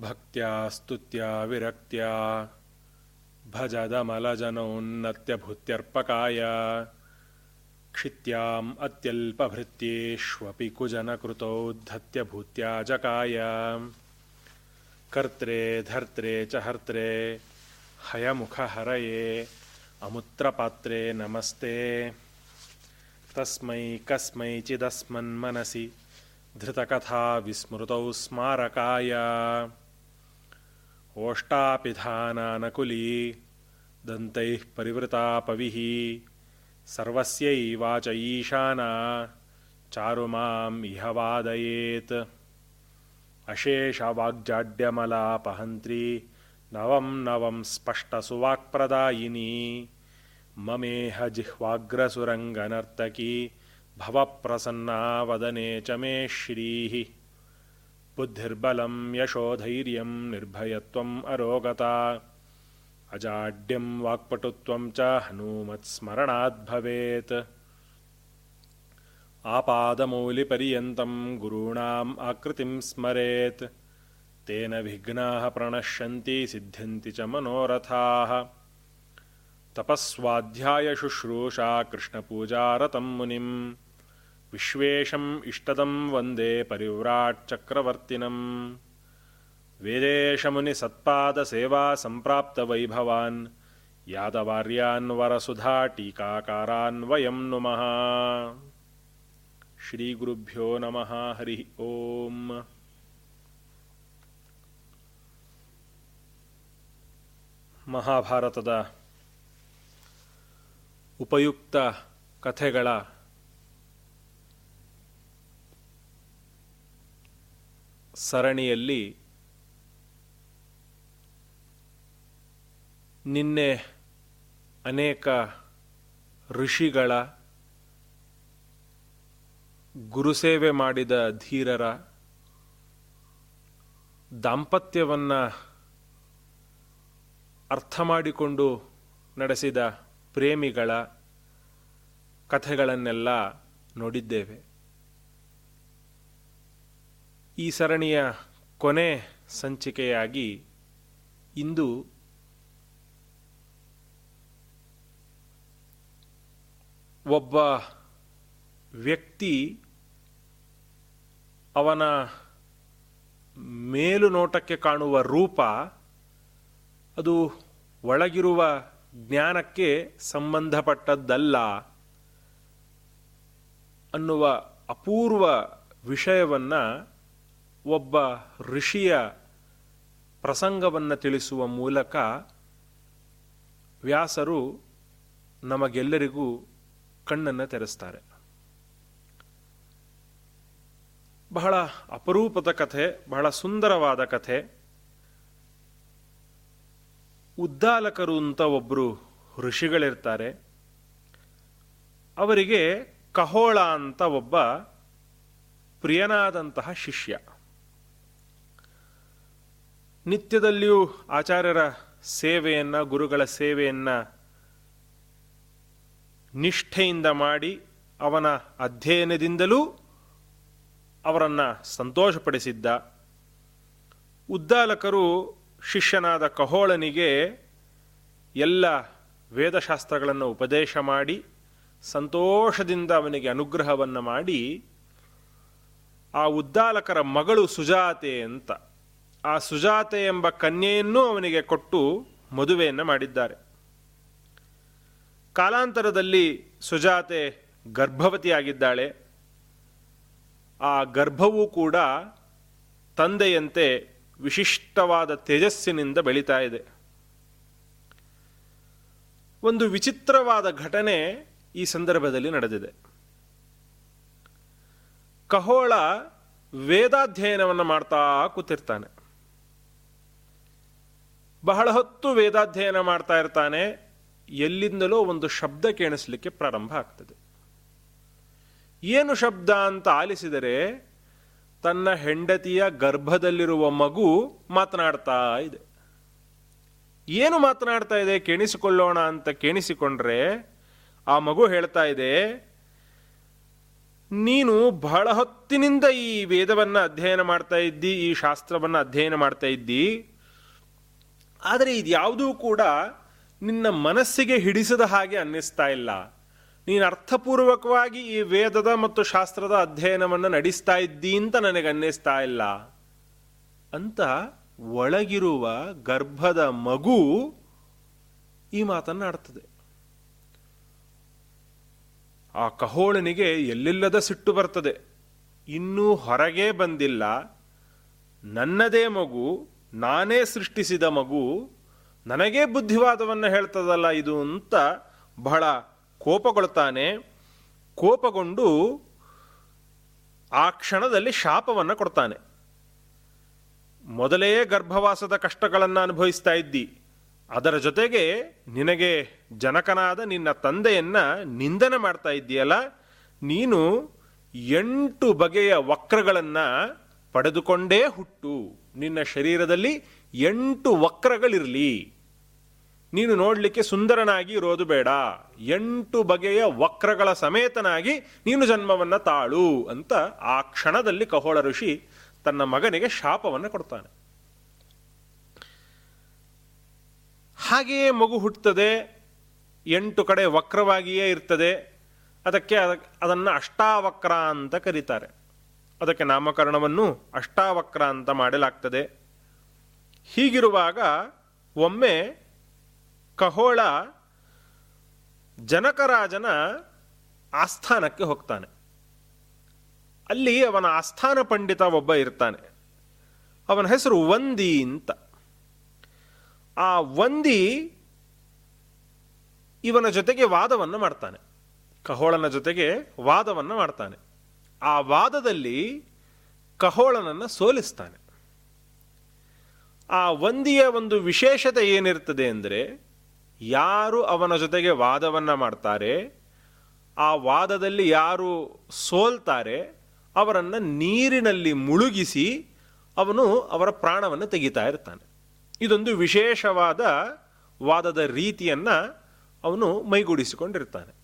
भक्त्या स्तुत्या विरक्त्या भजदमलजनौन्नत्यभूत्यर्पकाय क्षित्याम् अत्यल्पभृत्येष्वपि कुजनकृतौ धत्यभूत्याजकाय कर्त्रे धर्त्रे च हर्त्रे हयमुखहरये अमुत्रपात्रे नमस्ते। तस्मै कस्मैचिदस्मन्मनसि धृतकथा विस्मृतौ स्मारकाय। ओष्टापिधानानकुली दन्तैः परिवृता पविः सर्वस्यैवाच ईशाना चारु माम् इह वादयेत् अशेषवाग्जाड्यमलापहन्त्री नवं नवं स्पष्टसुवाक्प्रदायिनी ममेह जिह्वाग्रसुरङ्गनर्तकी भवप्रसन्ना वदने च मे श्रीः बुद्धिर्बलं यशोधैर्यं निर्भयत्वम् अरोगता। अजाड्यं वाक्पटुत्वं च हनूमत्स्मरणात् भवेत्। आपादमौलिपर्यन्तं गुरूणाम् आकृतिं स्मरेत्। तेन विघ्नाः प्रणश्यन्ति सिद्ध्यन्ति च मनोरथाः। तपस्वाध्यायशुश्रूषा कृष्णपूजारतं मुनिं विश्वेशम् इष्टदं वन्दे परिव्राट्चक्रवर्तिनम् वेदेशमुनिसत्पादसेवा सम्प्राप्तवैभवान् यादवार्यान् वरसुधा टीकाकारान् वयं नुमः श्रीगुरुभ्यो नमः हरिः ओम् ಮಹಾಭಾರತದ ಉಪಯುಕ್ತ ಕಥೆಗಳ ಸರಣಿಯಲ್ಲಿ ನಿನ್ನೆ ಅನೇಕ ಋಷಿಗಳ ಗುರುಸೇವೆ ಮಾಡಿದ ಧೀರರ ದಾಂಪತ್ಯವನ್ನು ಅರ್ಥ ಮಾಡಿಕೊಂಡು ನಡೆಸಿದ ಪ್ರೇಮಿಗಳ ಕಥೆಗಳನ್ನೆಲ್ಲ ನೋಡಿದ್ದೇವೆ. ಈ ಸರಣಿಯ ಕೊನೆ ಸಂಚಿಕೆಯಾಗಿ ಇಂದು ಒಬ್ಬ ವ್ಯಕ್ತಿ ಅವನ ಮೇಲು ನೋಟಕ್ಕೆ ಕಾಣುವ ರೂಪ, ಅದು ಒಳಗಿರುವ ಜ್ಞಾನಕ್ಕೆ ಸಂಬಂಧಪಟ್ಟದ್ದಲ್ಲ ಅನ್ನುವ ಅಪೂರ್ವ ವಿಷಯವನ್ನು ಒಬ್ಬ ಋಷಿಯ ಪ್ರಸಂಗವನ್ನು ತಿಳಿಸುವ ಮೂಲಕ ವ್ಯಾಸರು ನಮಗೆಲ್ಲರಿಗೂ ಕಣ್ಣನ್ನು ತೆರೆಸ್ತಾರೆ. ಬಹಳ ಅಪರೂಪದ ಕಥೆ, ಬಹಳ ಸುಂದರವಾದ ಕಥೆ. ಉದ್ದಾಲಕರು ಅಂತ ಒಬ್ಬರು ಋಷಿಗಳಿರ್ತಾರೆ. ಅವರಿಗೆ ಕಹೋಳ ಅಂತ ಒಬ್ಬ ಪ್ರಿಯನಾದಂತಹ ಶಿಷ್ಯ. ನಿತ್ಯದಲ್ಲಿಯೂ ಆಚಾರ್ಯರ ಸೇವೆಯನ್ನು, ಗುರುಗಳ ಸೇವೆಯನ್ನು ನಿಷ್ಠೆಯಿಂದ ಮಾಡಿ ಅವನ ಅಧ್ಯಯನದಿಂದಲೂ ಅವರನ್ನು ಸಂತೋಷಪಡಿಸಿದ್ದ. ಉದ್ದಾಲಕರು ಶಿಷ್ಯನಾದ ಕಹೋಳನಿಗೆ ಎಲ್ಲ ವೇದಶಾಸ್ತ್ರಗಳನ್ನು ಉಪದೇಶ ಮಾಡಿ, ಸಂತೋಷದಿಂದ ಅವನಿಗೆ ಅನುಗ್ರಹವನ್ನು ಮಾಡಿ, ಆ ಉದ್ದಾಲಕರ ಮಗಳು ಸುಜಾತೆ ಅಂತ ಆ ಸುಜಾತೆ ಎಂಬ ಕನ್ಯೆಯನ್ನು ಅವನಿಗೆ ಕೊಟ್ಟು ಮದುವೆಯನ್ನು ಮಾಡಿದ್ದಾರೆ. ಕಾಲಾಂತರದಲ್ಲಿ ಸುಜಾತೆ ಗರ್ಭವತಿಯಾಗಿದ್ದಾಳೆ. ಆ ಗರ್ಭವೂ ಕೂಡ ತಂದೆಯಂತೆ ವಿಶಿಷ್ಟವಾದ ತೇಜಸ್ಸಿನಿಂದ ಬೆಳೀತಾ ಇದೆ. ಒಂದು ವಿಚಿತ್ರವಾದ ಘಟನೆ ಈ ಸಂದರ್ಭದಲ್ಲಿ ನಡೆದಿದೆ. ಕಹೋಳ ವೇದಾಧ್ಯಯನವನ್ನು ಮಾಡ್ತಾ ಕೂತಿರ್ತಾನೆ. ಬಹಳ ಹೊತ್ತು ವೇದಾಧ್ಯಯನ ಮಾಡ್ತಾ ಇರ್ತಾನೆ, ಎಲ್ಲಿಂದಲೋ ಒಂದು ಶಬ್ದ ಕೇಳಿಸ್ಲಿಕ್ಕೆ ಪ್ರಾರಂಭ ಆಗ್ತದೆ. ಏನು ಶಬ್ದ ಅಂತ ಆಲಿಸಿದರೆ, ತನ್ನ ಹೆಂಡತಿಯ ಗರ್ಭದಲ್ಲಿರುವ ಮಗು ಮಾತನಾಡ್ತಾ ಇದೆ. ಏನು ಮಾತನಾಡ್ತಾ ಇದೆ, ಕೇಳಿಸಿಕೊಳ್ಳೋಣ ಅಂತ ಕೇಣಿಸಿಕೊಂಡ್ರೆ ಆ ಮಗು ಹೇಳ್ತಾ ಇದೆ, ನೀನು ಬಹಳ ಹೊತ್ತಿನಿಂದ ಈ ವೇದವನ್ನು ಅಧ್ಯಯನ ಮಾಡ್ತಾ ಇದ್ದಿ, ಈ ಶಾಸ್ತ್ರವನ್ನು ಅಧ್ಯಯನ ಮಾಡ್ತಾ ಇದ್ದಿ ಆದರೆ ಇದ್ಯಾವುದೂ ಕೂಡ ನಿನ್ನ ಮನಸ್ಸಿಗೆ ಹಿಡಿಸದ ಹಾಗೆ ಅನ್ನಿಸ್ತಾ ಇಲ್ಲ. ನೀನು ಅರ್ಥಪೂರ್ವಕವಾಗಿ ಈ ವೇದದ ಮತ್ತು ಶಾಸ್ತ್ರದ ಅಧ್ಯಯನವನ್ನು ನಡೆಸ್ತಾ ಇದ್ದೀ ಅಂತ ನನಗೆ ಅನ್ನಿಸ್ತಾ ಇಲ್ಲ. ಅಂತ ಒಳಗಿರುವ ಗರ್ಭದ ಮಗು ಈ ಮಾತನ್ನು ಆಡ್ತದೆ. ಆ ಕಹೋಳನಿಗೆ ಎಲ್ಲಿಲ್ಲದ ಸಿಟ್ಟು ಬರ್ತದೆ. ಇನ್ನೂ ಹೊರಗೆ ಬಂದಿಲ್ಲ. ನನ್ನದೇ ಮಗು ನಾನೇ ಸೃಷ್ಟಿಸಿದ ಮಗು, ನನಗೇ ಬುದ್ಧಿವಾದವನ್ನು ಹೇಳ್ತದಲ್ಲ ಇದು ಅಂತ ಬಹಳ ಕೋಪಗೊಳ್ತಾನೆ. ಕೋಪಗೊಂಡು ಆ ಕ್ಷಣದಲ್ಲಿ ಶಾಪವನ್ನು ಕೊಡ್ತಾನೆ. ಮೊದಲೇ ಗರ್ಭವಾಸದ ಕಷ್ಟಗಳನ್ನು ಅನುಭವಿಸ್ತಾ ಇದ್ದಿ. ಅದರ ಜೊತೆಗೆ ನಿನಗೆ ಜನಕನಾದ ನಿನ್ನ ತಂದೆಯನ್ನ ನಿಂದನೆ ಮಾಡ್ತಾ ಇದ್ದೀಯಲ್ಲ, ನೀನು ಎಂಟು ಬಗೆಯ ವಕ್ರಗಳನ್ನು ಪಡೆದುಕೊಂಡೇ ಹುಟ್ಟು. ನಿನ್ನ ಶರೀರದಲ್ಲಿ ಎಂಟು ವಕ್ರಗಳಿರಲಿ. ನೀನು ನೋಡಲಿಕ್ಕೆ ಸುಂದರನಾಗಿ ಇರೋದು ಬೇಡ. ಎಂಟು ಬಗೆಯ ವಕ್ರಗಳ ಸಮೇತನಾಗಿ ನೀನು ಜನ್ಮವನ್ನು ತಾಳು ಅಂತ ಆ ಕ್ಷಣದಲ್ಲಿ ಕಹೋಳ ಋಷಿ ತನ್ನ ಮಗನಿಗೆ ಶಾಪವನ್ನು ಕೊಡ್ತಾನೆ. ಹಾಗೆಯೇ ಮಗು ಹುಟ್ಟುತ್ತದೆ, ಎಂಟು ಕಡೆ ವಕ್ರವಾಗಿಯೇ ಇರ್ತದೆ. ಅದಕ್ಕೆ ಅದನ್ನು ಅಷ್ಟಾವಕ್ರ ಅಂತ ಕರೀತಾರೆ. ಅದಕ್ಕೆ ನಾಮಕರಣವನ್ನು ಅಷ್ಟಾವಕ್ರ ಅಂತ ಮಾಡಲಾಗ್ತದೆ. ಹೀಗಿರುವಾಗ ಒಮ್ಮೆ ಕಹೋಳ ಜನಕರಾಜನ ಆಸ್ಥಾನಕ್ಕೆ ಹೋಗ್ತಾನೆ. ಅಲ್ಲಿ ಅವನ ಆಸ್ಥಾನ ಪಂಡಿತ ಒಬ್ಬ ಇರ್ತಾನೆ. ಅವನ ಹೆಸರು ವಂದಿ ಅಂತ. ಆ ವಂದಿ ಇವನ ಜೊತೆಗೆ ವಾದವನ್ನು ಮಾಡ್ತಾನೆ. ಕಹೋಳನ ಜೊತೆಗೆ ವಾದವನ್ನು ಮಾಡ್ತಾನೆ. ಆ ವಾದದಲ್ಲಿ ಕಹೋಳನನ್ನು ಸೋಲಿಸ್ತಾನೆ. ಆ ವಂದಿಯ ಒಂದು ವಿಶೇಷತೆ ಏನಿರ್ತದೆ ಅಂದರೆ, ಯಾರು ಅವನ ಜೊತೆಗೆ ವಾದವನ್ನು ಮಾಡ್ತಾರೆ, ಆ ವಾದದಲ್ಲಿ ಯಾರು ಸೋಲ್ತಾರೆ, ಅವರನ್ನು ನೀರಿನಲ್ಲಿ ಮುಳುಗಿಸಿ ಅವನು ಅವರ ಪ್ರಾಣವನ್ನು ತೆಗಿತಾ ಇರ್ತಾನೆ. ಇದೊಂದು ವಿಶೇಷವಾದ ವಾದದ ರೀತಿಯನ್ನು ಅವನು ಮೈಗೂಡಿಸಿಕೊಂಡಿರ್ತಾನೆ.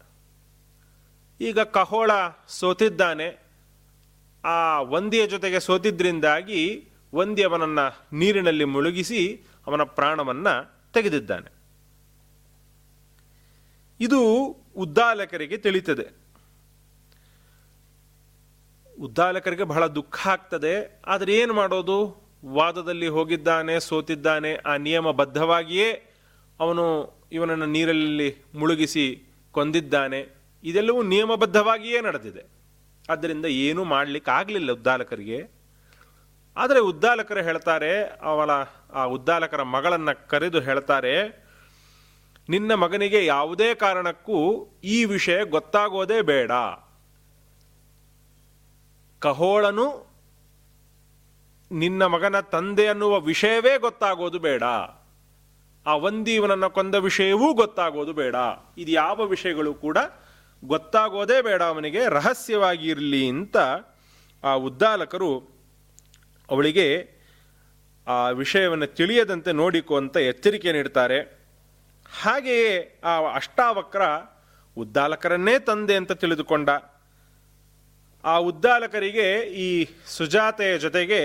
ಈಗ ಕಹೋಳ ಸೋತಿದ್ದಾನೆ ಆ ವಂದಿಯ ಜೊತೆಗೆ ಸೋತಿದ್ರಿಂದಾಗಿ ವಂದಿ ಅವನನ್ನು ನೀರಿನಲ್ಲಿ ಮುಳುಗಿಸಿ ಅವನ ಪ್ರಾಣವನ್ನು ತೆಗೆದಿದ್ದಾನೆ. ಇದು ಉದ್ದಾಲಕರಿಗೆ ತಿಳಿತದೆ. ಉದ್ದಾಲಕರಿಗೆ ಬಹಳ ದುಃಖ ಆಗ್ತದೆ. ಆದರೆ ಏನು ಮಾಡೋದು? ವಾದದಲ್ಲಿ ಹೋಗಿದ್ದಾನೆ, ಸೋತಿದ್ದಾನೆ, ಆ ನಿಯಮಬದ್ಧವಾಗಿಯೇ ಅವನು ಇವನನ್ನು ನೀರಲ್ಲಿ ಮುಳುಗಿಸಿ ಕೊಂದಿದ್ದಾನೆ. ಇದೆಲ್ಲವೂ ನಿಯಮಬದ್ಧವಾಗಿಯೇ ನಡೆದಿದೆ. ಆದ್ದರಿಂದ ಏನೂ ಮಾಡಲಿಕ್ಕೆ ಆಗಲಿಲ್ಲ ಉದ್ದಾಲಕರಿಗೆ. ಆದರೆ ಉದ್ದಾಲಕರು ಹೇಳ್ತಾರೆ, ಅವಳ, ಆ ಉದ್ದಾಲಕರ ಮಗಳನ್ನು ಕರೆದು ಹೇಳ್ತಾರೆ, ನಿನ್ನ ಮಗನಿಗೆ ಯಾವುದೇ ಕಾರಣಕ್ಕೂ ಈ ವಿಷಯ ಗೊತ್ತಾಗೋದೇ ಬೇಡ. ಕಹೋಳನು ನಿನ್ನ ಮಗನ ತಂದೆ ಅನ್ನುವ ವಿಷಯವೇ ಗೊತ್ತಾಗೋದು ಬೇಡ. ಆ ವಂದೀವನನ್ನು ಕೊಂದ ವಿಷಯವೂ ಗೊತ್ತಾಗೋದು ಬೇಡ. ಇದು ಯಾವ ವಿಷಯಗಳು ಕೂಡ ಗೊತ್ತಾಗೋದೇ ಬೇಡ ಅವನಿಗೆ ರಹಸ್ಯವಾಗಿ ಇರಲಿ ಅಂತ ಆ ಉದ್ದಾಲಕರು ಅವಳಿಗೆ ಆ ವಿಷಯವನ್ನು ತಿಳಿಯದಂತೆ ನೋಡಿಕೊ ಅಂತ ಎಚ್ಚರಿಕೆ ನೀಡ್ತಾರೆ. ಹಾಗೆಯೇ ಆ ಅಷ್ಟಾವಕ್ರ ಉದ್ದಾಲಕರನ್ನೇ ತಂದೆ ಅಂತ ತಿಳಿದುಕೊಂಡ. ಆ ಉದ್ದಾಲಕರಿಗೆ ಈ ಸುಜಾತೆಯ ಜೊತೆಗೆ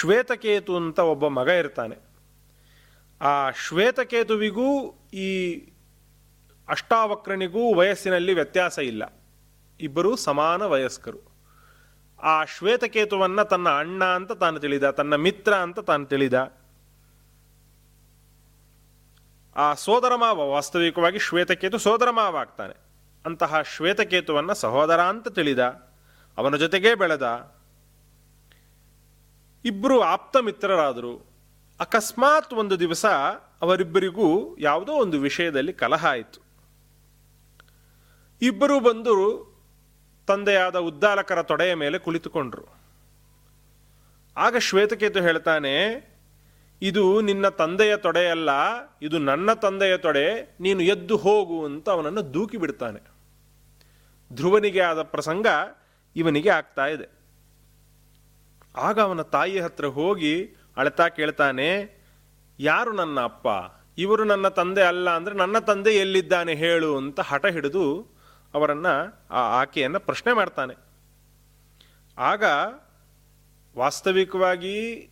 ಶ್ವೇತಕೇತು ಅಂತ ಒಬ್ಬ ಮಗ ಇರ್ತಾನೆ. ಆ ಶ್ವೇತಕೇತುವಿಗೂ ಈ ಅಷ್ಟಾವಕ್ರನಿಗೂ ವಯಸ್ಸಿನಲ್ಲಿ ವ್ಯತ್ಯಾಸ ಇಲ್ಲ. ಇಬ್ಬರೂ ಸಮಾನ ವಯಸ್ಕರು. ಆ ಶ್ವೇತಕೇತುವನ್ನು ತನ್ನ ಅಣ್ಣ ಅಂತ ತಾನು ತಿಳಿದ, ತನ್ನ ಮಿತ್ರ ಅಂತ ತಾನು ತಿಳಿದ. ಆ ಸೋದರ ಮಾವ ವಾಸ್ತವಿಕವಾಗಿ ಶ್ವೇತಕೇತು ಸೋದರ ಮಾವ ಆಗ್ತಾನೆ. ಅಂತಹ ಶ್ವೇತಕೇತುವನ್ನು ಸಹೋದರ ಅಂತ ತಿಳಿದ, ಅವನ ಜೊತೆಗೇ ಬೆಳೆದ. ಇಬ್ಬರು ಆಪ್ತ ಮಿತ್ರರಾದರು. ಅಕಸ್ಮಾತ್ ಒಂದು ದಿವಸ ಅವರಿಬ್ಬರಿಗೂ ಯಾವುದೋ ಒಂದು ವಿಷಯದಲ್ಲಿ ಕಲಹ ಆಯಿತು. ಇಬ್ಬರು ಬಂದು ತಂದೆಯಾದ ಉದ್ದಾಲಕರ ತೊಡೆಯ ಮೇಲೆ ಕುಳಿತುಕೊಂಡ್ರು. ಆಗ ಶ್ವೇತಕೇತು ಹೇಳ್ತಾನೆ, ಇದು ನಿನ್ನ ತಂದೆಯ ತೊಡೆಯಲ್ಲ, ಇದು ನನ್ನ ತಂದೆಯ ತೊಡೆ, ನೀನು ಎದ್ದು ಹೋಗು ಅಂತ ಅವನನ್ನು ದೂಕಿ ಬಿಡ್ತಾನೆ. ಧ್ರುವನಿಗೆ ಆದ ಪ್ರಸಂಗ ಇವನಿಗೆ ಆಗ್ತಾ ಇದೆ. ಆಗ ಅವನ ತಾಯಿ ಹತ್ರ ಹೋಗಿ ಅಳತಾ ಕೇಳ್ತಾನೆ, ಯಾರು ನನ್ನ ಅಪ್ಪ? ಇವರು ನನ್ನ ತಂದೆ ಅಲ್ಲ ಅಂದ್ರೆ ನನ್ನ ತಂದೆ ಎಲ್ಲಿದ್ದಾನೆ ಹೇಳು ಅಂತ ಹಠ ಹಿಡಿದು ಅವರನ್ನು ಆ ಆಕೆಯನ್ನು ಪ್ರಶ್ನೆ ಮಾಡ್ತಾನೆ. ಆಗ ವಾಸ್ತವಿಕವಾಗಿ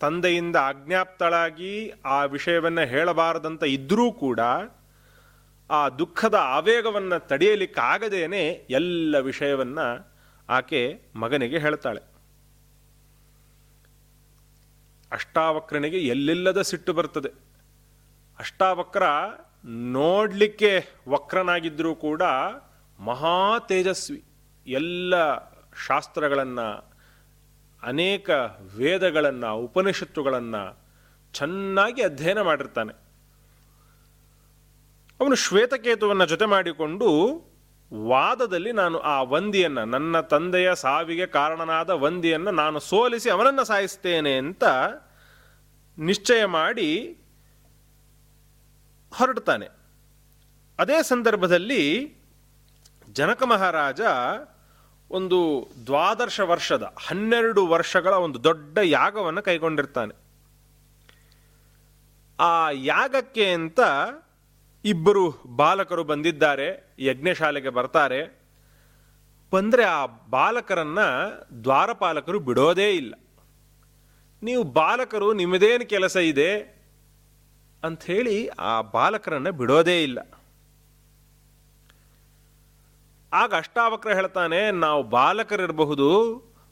ತಂದೆಯಿಂದ ಆಜ್ಞಾಪ್ತಳಾಗಿ ಆ ವಿಷಯವನ್ನು ಹೇಳಬಾರದಂತ ಇದ್ದರೂ ಕೂಡ ಆ ದುಃಖದ ಆವೇಗವನ್ನು ತಡೆಯಲಿಕ್ಕಾಗದೇನೆ ಎಲ್ಲ ವಿಷಯವನ್ನು ಆಕೆ ಮಗನಿಗೆ ಹೇಳ್ತಾಳೆ. ಅಷ್ಟಾವಕ್ರನಿಗೆ ಎಲ್ಲಿಲ್ಲದ ಸಿಟ್ಟು ಬರ್ತದೆ. ಅಷ್ಟಾವಕ್ರ ನೋಡಲಿಕ್ಕೆ ವಕ್ರನಾಗಿದ್ದರೂ ಕೂಡ ಮಹಾ ತೇಜಸ್ವಿ. ಎಲ್ಲ ಶಾಸ್ತ್ರಗಳನ್ನು, ಅನೇಕ ವೇದಗಳನ್ನು, ಉಪನಿಷತ್ತುಗಳನ್ನು ಚೆನ್ನಾಗಿ ಅಧ್ಯಯನ ಮಾಡಿರ್ತಾನೆ. ಅವನು ಶ್ವೇತಕೇತುವನ್ನು ಜೊತೆ ಮಾಡಿಕೊಂಡು ವಾದದಲ್ಲಿ ನಾನು ಆ ವಂದಿಯನ್ನು, ನನ್ನ ತಂದೆಯ ಸಾವಿಗೆ ಕಾರಣನಾದ ವಂದಿಯನ್ನು ನಾನು ಸೋಲಿಸಿ ಅವನನ್ನು ಸಾಯಿಸ್ತೇನೆ ಅಂತ ನಿಶ್ಚಯ ಮಾಡಿ ಹೊರಡ್ತಾನೆ ಅದೇ ಸಂದರ್ಭದಲ್ಲಿ ಜನಕ ಮಹಾರಾಜ ಒಂದು ದ್ವಾದಶ ವರ್ಷದ ಹನ್ನೆರಡು ವರ್ಷಗಳ ಒಂದು ದೊಡ್ಡ ಯಾಗವನ್ನು ಕೈಗೊಂಡಿರ್ತಾನೆ. ಆ ಯಾಗಕ್ಕೆ ಅಂತ ಇಬ್ಬರು ಬಾಲಕರು ಬಂದಿದ್ದಾರೆ, ಯಜ್ಞಶಾಲೆಗೆ ಬರ್ತಾರೆ. ಬಂದರೆ ಆ ಬಾಲಕರನ್ನ ದ್ವಾರಪಾಲಕರು ಬಿಡೋದೇ ಇಲ್ಲ. ನೀವು ಬಾಲಕರು ನಿಮ್ಮದೇನು ಕೆಲಸ ಇದೆ? ಅಂಥೇಳಿ ಆ ಬಾಲಕರನ್ನು ಬಿಡೋದೇ ಇಲ್ಲ. ಆಗ ಅಷ್ಟಾವಕ್ರ ಹೇಳ್ತಾನೆ, ನಾವು ಬಾಲಕರಿರಬಹುದು,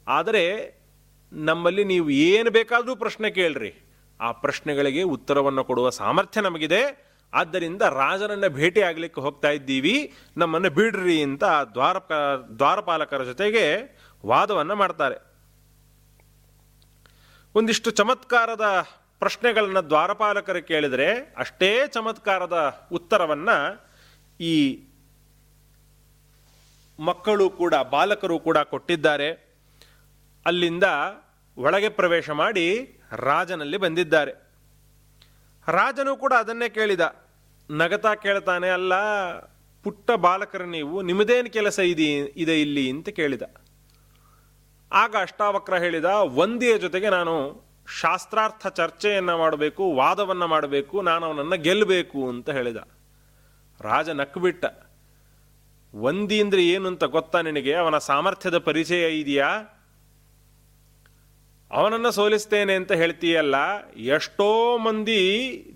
ಆದರೆ ನಮ್ಮಲ್ಲಿ ನೀವು ಏನು ಬೇಕಾದರೂ ಪ್ರಶ್ನೆ ಕೇಳ್ರಿ. ಆ ಪ್ರಶ್ನೆಗಳಿಗೆ ಉತ್ತರವನ್ನು ಕೊಡುವ ಸಾಮರ್ಥ್ಯ ನಮಗಿದೆ. ಆದ್ದರಿಂದ ರಾಜನನ್ನು ಭೇಟಿ ಆಗಲಿಕ್ಕೆ ಹೋಗ್ತಾ ಇದ್ದೀವಿ. ನಮ್ಮನ್ನು ಬಿಡ್ರಿ ಅಂತ ದ್ವಾರಪ, ದ್ವಾರಪಾಲಕರ ಜೊತೆಗೆ ವಾದವನ್ನು ಮಾಡ್ತಾರೆ. ಒಂದಿಷ್ಟು ಚಮತ್ಕಾರದ ಪ್ರಶ್ನೆಗಳನ್ನು ದ್ವಾರಪಾಲಕರು ಕೇಳಿದರೆ ಅಷ್ಟೇ ಚಮತ್ಕಾರದ ಉತ್ತರವನ್ನು ಈ ಮಕ್ಕಳು ಕೂಡ, ಬಾಲಕರು ಕೂಡ ಕೊಟ್ಟಿದ್ದಾರೆ. ಅಲ್ಲಿಂದ ಒಳಗೆ ಪ್ರವೇಶ ಮಾಡಿ ರಾಜನಲ್ಲಿ ಬಂದಿದ್ದಾರೆ. ರಾಜನು ಕೂಡ ಅದನ್ನೇ ಕೇಳಿದ. ನಗತಾ ಕೇಳ್ತಾನೆ, ಅಲ್ಲ, ಪುಟ್ಟ ಬಾಲಕರ ನೀವು ನಿಮ್ಮದೇನು ಕೆಲಸ ಇದೆ ಇದೆ ಇಲ್ಲಿ? ಅಂತ ಕೇಳಿದ. ಆಗ ಅಷ್ಟಾವಕ್ರ ಹೇಳಿದ, ಒಂದಿಯ ಜೊತೆಗೆ ನಾನು ಶಾಸ್ತ್ರಾರ್ಥ ಚರ್ಚೆಯನ್ನು ಮಾಡಬೇಕು, ವಾದವನ್ನು ಮಾಡಬೇಕು, ನಾನು ಅವನನ್ನು ಗೆಲ್ಲಬೇಕು ಅಂತ ಹೇಳಿದ. ರಾಜ ನಕ್ಕುಬಿಟ್ಟ ಒಂದಿ ಅಂದರೆ ಏನು ಅಂತ ಗೊತ್ತಾ ನಿನಗೆ? ಅವನ ಸಾಮರ್ಥ್ಯದ ಪರಿಚಯ ಇದೆಯಾ? ಅವನನ್ನು ಸೋಲಿಸ್ತೇನೆ ಅಂತ ಹೇಳ್ತೀಯಲ್ಲ. ಎಷ್ಟೋ ಮಂದಿ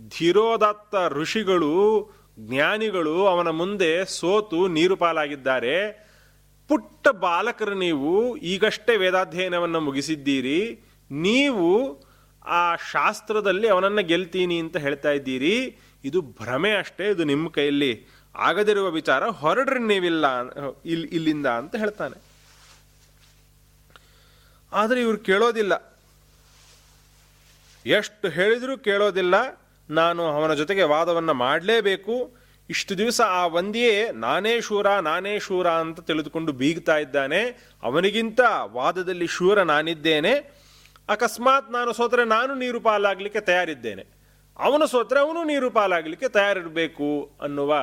ಧೀರೋದತ್ತ ಋಷಿಗಳು, ಜ್ಞಾನಿಗಳು ಅವನ ಮುಂದೆ ಸೋತು ನೀರು ಪಾಲಾಗಿದ್ದಾರೆ. ಪುಟ್ಟ ಬಾಲಕರು ನೀವು. ಈಗಷ್ಟೇ ವೇದಾಧ್ಯಯನವನ್ನು ಮುಗಿಸಿದ್ದೀರಿ. ನೀವು ಆ ಶಾಸ್ತ್ರದಲ್ಲಿ ಅವನನ್ನು ಗೆಲ್ತೀನಿ ಅಂತ ಹೇಳ್ತಾ ಇದ್ದೀರಿ, ಇದು ಭ್ರಮೆ ಅಷ್ಟೇ, ಇದು ನಿಮ್ಮ ಕೈಯಲ್ಲಿ ಆಗದಿರುವ ವಿಚಾರ, ಹೊರಡ್ರಿ ನೀವಿಲ್ಲ ಇಲ್ಲಿ ಇಲ್ಲಿಂದ ಅಂತ ಹೇಳ್ತಾನೆ. ಆದರೆ ಇವರು ಕೇಳೋದಿಲ್ಲ. ಎಷ್ಟು ಹೇಳಿದರೂ ಕೇಳೋದಿಲ್ಲ, ನಾನು ಅವನ ಜೊತೆಗೆ ವಾದವನ್ನು ಮಾಡಲೇಬೇಕು. ಇಷ್ಟು ದಿವಸ ಆ ವಂದಿಯೇ ನಾನೇ ಶೂರ ನಾನೇ ಶೂರ ಅಂತ ತಿಳಿದುಕೊಂಡು ಬೀಗ್ತಾ ಇದ್ದಾನೆ. ಅವನಿಗಿಂತ ವಾದದಲ್ಲಿ ಶೂರ ನಾನಿದ್ದೇನೆ. ಅಕಸ್ಮಾತ್ ನಾನು ಸೋತರೆ ನಾನು ನೀರು ಪಾಲಾಗಲಿಕ್ಕೆ ತಯಾರಿದ್ದೇನೆ. ಅವನು ಸೋತರೆ ಅವನು ನೀರು ಪಾಲಾಗಲಿಕ್ಕೆ ತಯಾರಿರಬೇಕು ಅನ್ನುವ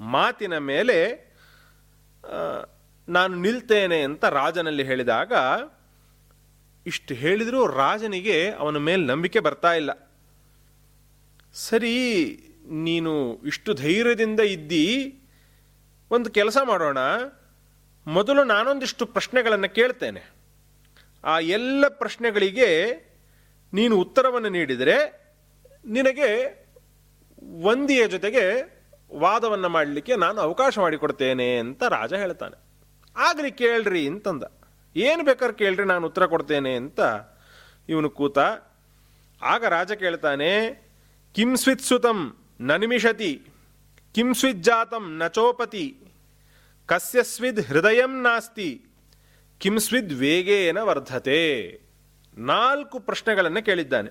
ಮಾತಿನ ಮೇಲೆ ನಾನು ನಿಲ್ತೇನೆ ಅಂತ ರಾಜನಲ್ಲಿ ಹೇಳಿದಾಗ, ಇಷ್ಟು ಹೇಳಿದರೂ ರಾಜನಿಗೆ ಅವನ ಮೇಲೆ ನಂಬಿಕೆ ಬರ್ತಾ ಇಲ್ಲ. ಸರಿ, ನೀನು ಇಷ್ಟು ಧೈರ್ಯದಿಂದ ಇದ್ದಿ, ಒಂದು ಕೆಲಸ ಮಾಡೋಣ. ಮೊದಲು ನಾನೊಂದಿಷ್ಟು ಪ್ರಶ್ನೆಗಳನ್ನು ಕೇಳ್ತೇನೆ. ಆ ಎಲ್ಲ ಪ್ರಶ್ನೆಗಳಿಗೆ ನೀನು ಉತ್ತರವನ್ನು ನೀಡಿದರೆ ನಿನಗೆ ವಂದಿಯ ಜೊತೆಗೆ ವಾದವನ್ನು ಮಾಡಲಿಕ್ಕೆ ನಾನು ಅವಕಾಶ ಮಾಡಿಕೊಡ್ತೇನೆ ಅಂತ ರಾಜ ಹೇಳ್ತಾನೆ. ಆಗಲಿ ಕೇಳ್ರಿ ಅಂತಂದ. ಏನು ಬೇಕಾದ್ರೆ ಕೇಳ್ರಿ, ನಾನು ಉತ್ತರ ಕೊಡ್ತೇನೆ ಅಂತ ಇವನು ಕೂತ. ಆಗ ರಾಜ ಕೇಳ್ತಾನೆ ಕಿಂ ಸ್ವಿತ್ ಸುತಂ ನ ನಿಮಿಷತಿ ಕಿಂ ಸ್ವಿಜ್ಜಾತಂ ನಚೋಪತಿ ಕಸ್ಯ ಸ್ವಿದ್ ಹೃದಯಂ ನಾಸ್ತಿ ಕಿಂ ಸ್ವಿದ್ ವೇಗೇನ ವರ್ಧತೆ? ನಾಲ್ಕು ಪ್ರಶ್ನೆಗಳನ್ನು ಕೇಳಿದ್ದಾನೆ.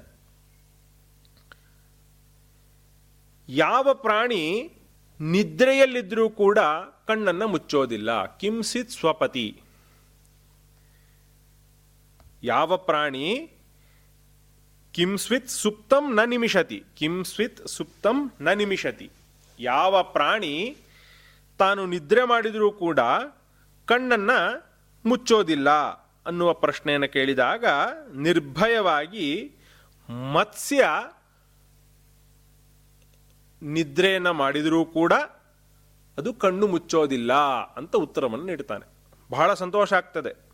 ಯಾವ ಪ್ರಾಣಿ ನಿದ್ರೆಯಲ್ಲಿದ್ದರೂ ಕೂಡ ಕಣ್ಣನ್ನು ಮುಚ್ಚೋದಿಲ್ಲ? ಕಿಂಸಿತ್ ಸ್ವಪತಿ. ಯಾವ ಪ್ರಾಣಿ? ಕಿಂಸ್ವಿತ್ ಸುಪ್ತಂ ನ ನಿಮಿಷತಿ. ಕಿಂಸ್ವಿತ್ ಸುಪ್ತಂ ನ ನಿಮಿಷತಿ. ಯಾವ ಪ್ರಾಣಿ ತಾನು ನಿದ್ರೆ ಮಾಡಿದರೂ ಕೂಡ ಕಣ್ಣನ್ನ ಮುಚ್ಚೋದಿಲ್ಲ ಅನ್ನುವ ಪ್ರಶ್ನೆಯನ್ನು ಕೇಳಿದಾಗ ನಿರ್ಭಯವಾಗಿ ಮತ್ಸ್ಯ ನಿದ್ರೆಯನ್ನು ಮಾಡಿದರೂ ಕೂಡ ಅದು ಕಣ್ಣು ಮುಚ್ಚೋದಿಲ್ಲ ಅಂತ ಉತ್ತರವನ್ನು ನೀಡ್ತಾನೆ. ಬಹಳ ಸಂತೋಷ ಆಗ್ತದೆ.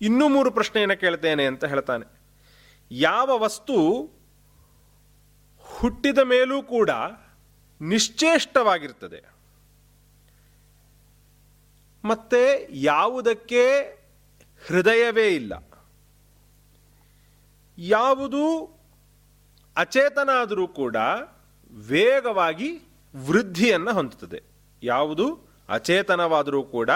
ಇನ್ನೂ ಮೂರು ಪ್ರಶ್ನೆಯನ್ನು ಕೇಳ್ತೇನೆ ಅಂತ ಹೇಳ್ತಾನೆ. ಯಾವ ವಸ್ತು ಹುಟ್ಟಿದ ಮೇಲೂ ಕೂಡ ನಿಶ್ಚೇಷ್ಟವಾಗಿರ್ತದೆ? ಮತ್ತೆ ಯಾವುದಕ್ಕೆ? ಹೃದಯವೇ ಇಲ್ಲ. ಯಾವುದು ಅಚೇತನ ಆದರೂ ಕೂಡ ವೇಗವಾಗಿ ವೃದ್ಧಿಯನ್ನು ಹೊಂದುತ್ತದೆ. ಯಾವುದು? ಅಚೇತನವಾದರೂ ಕೂಡ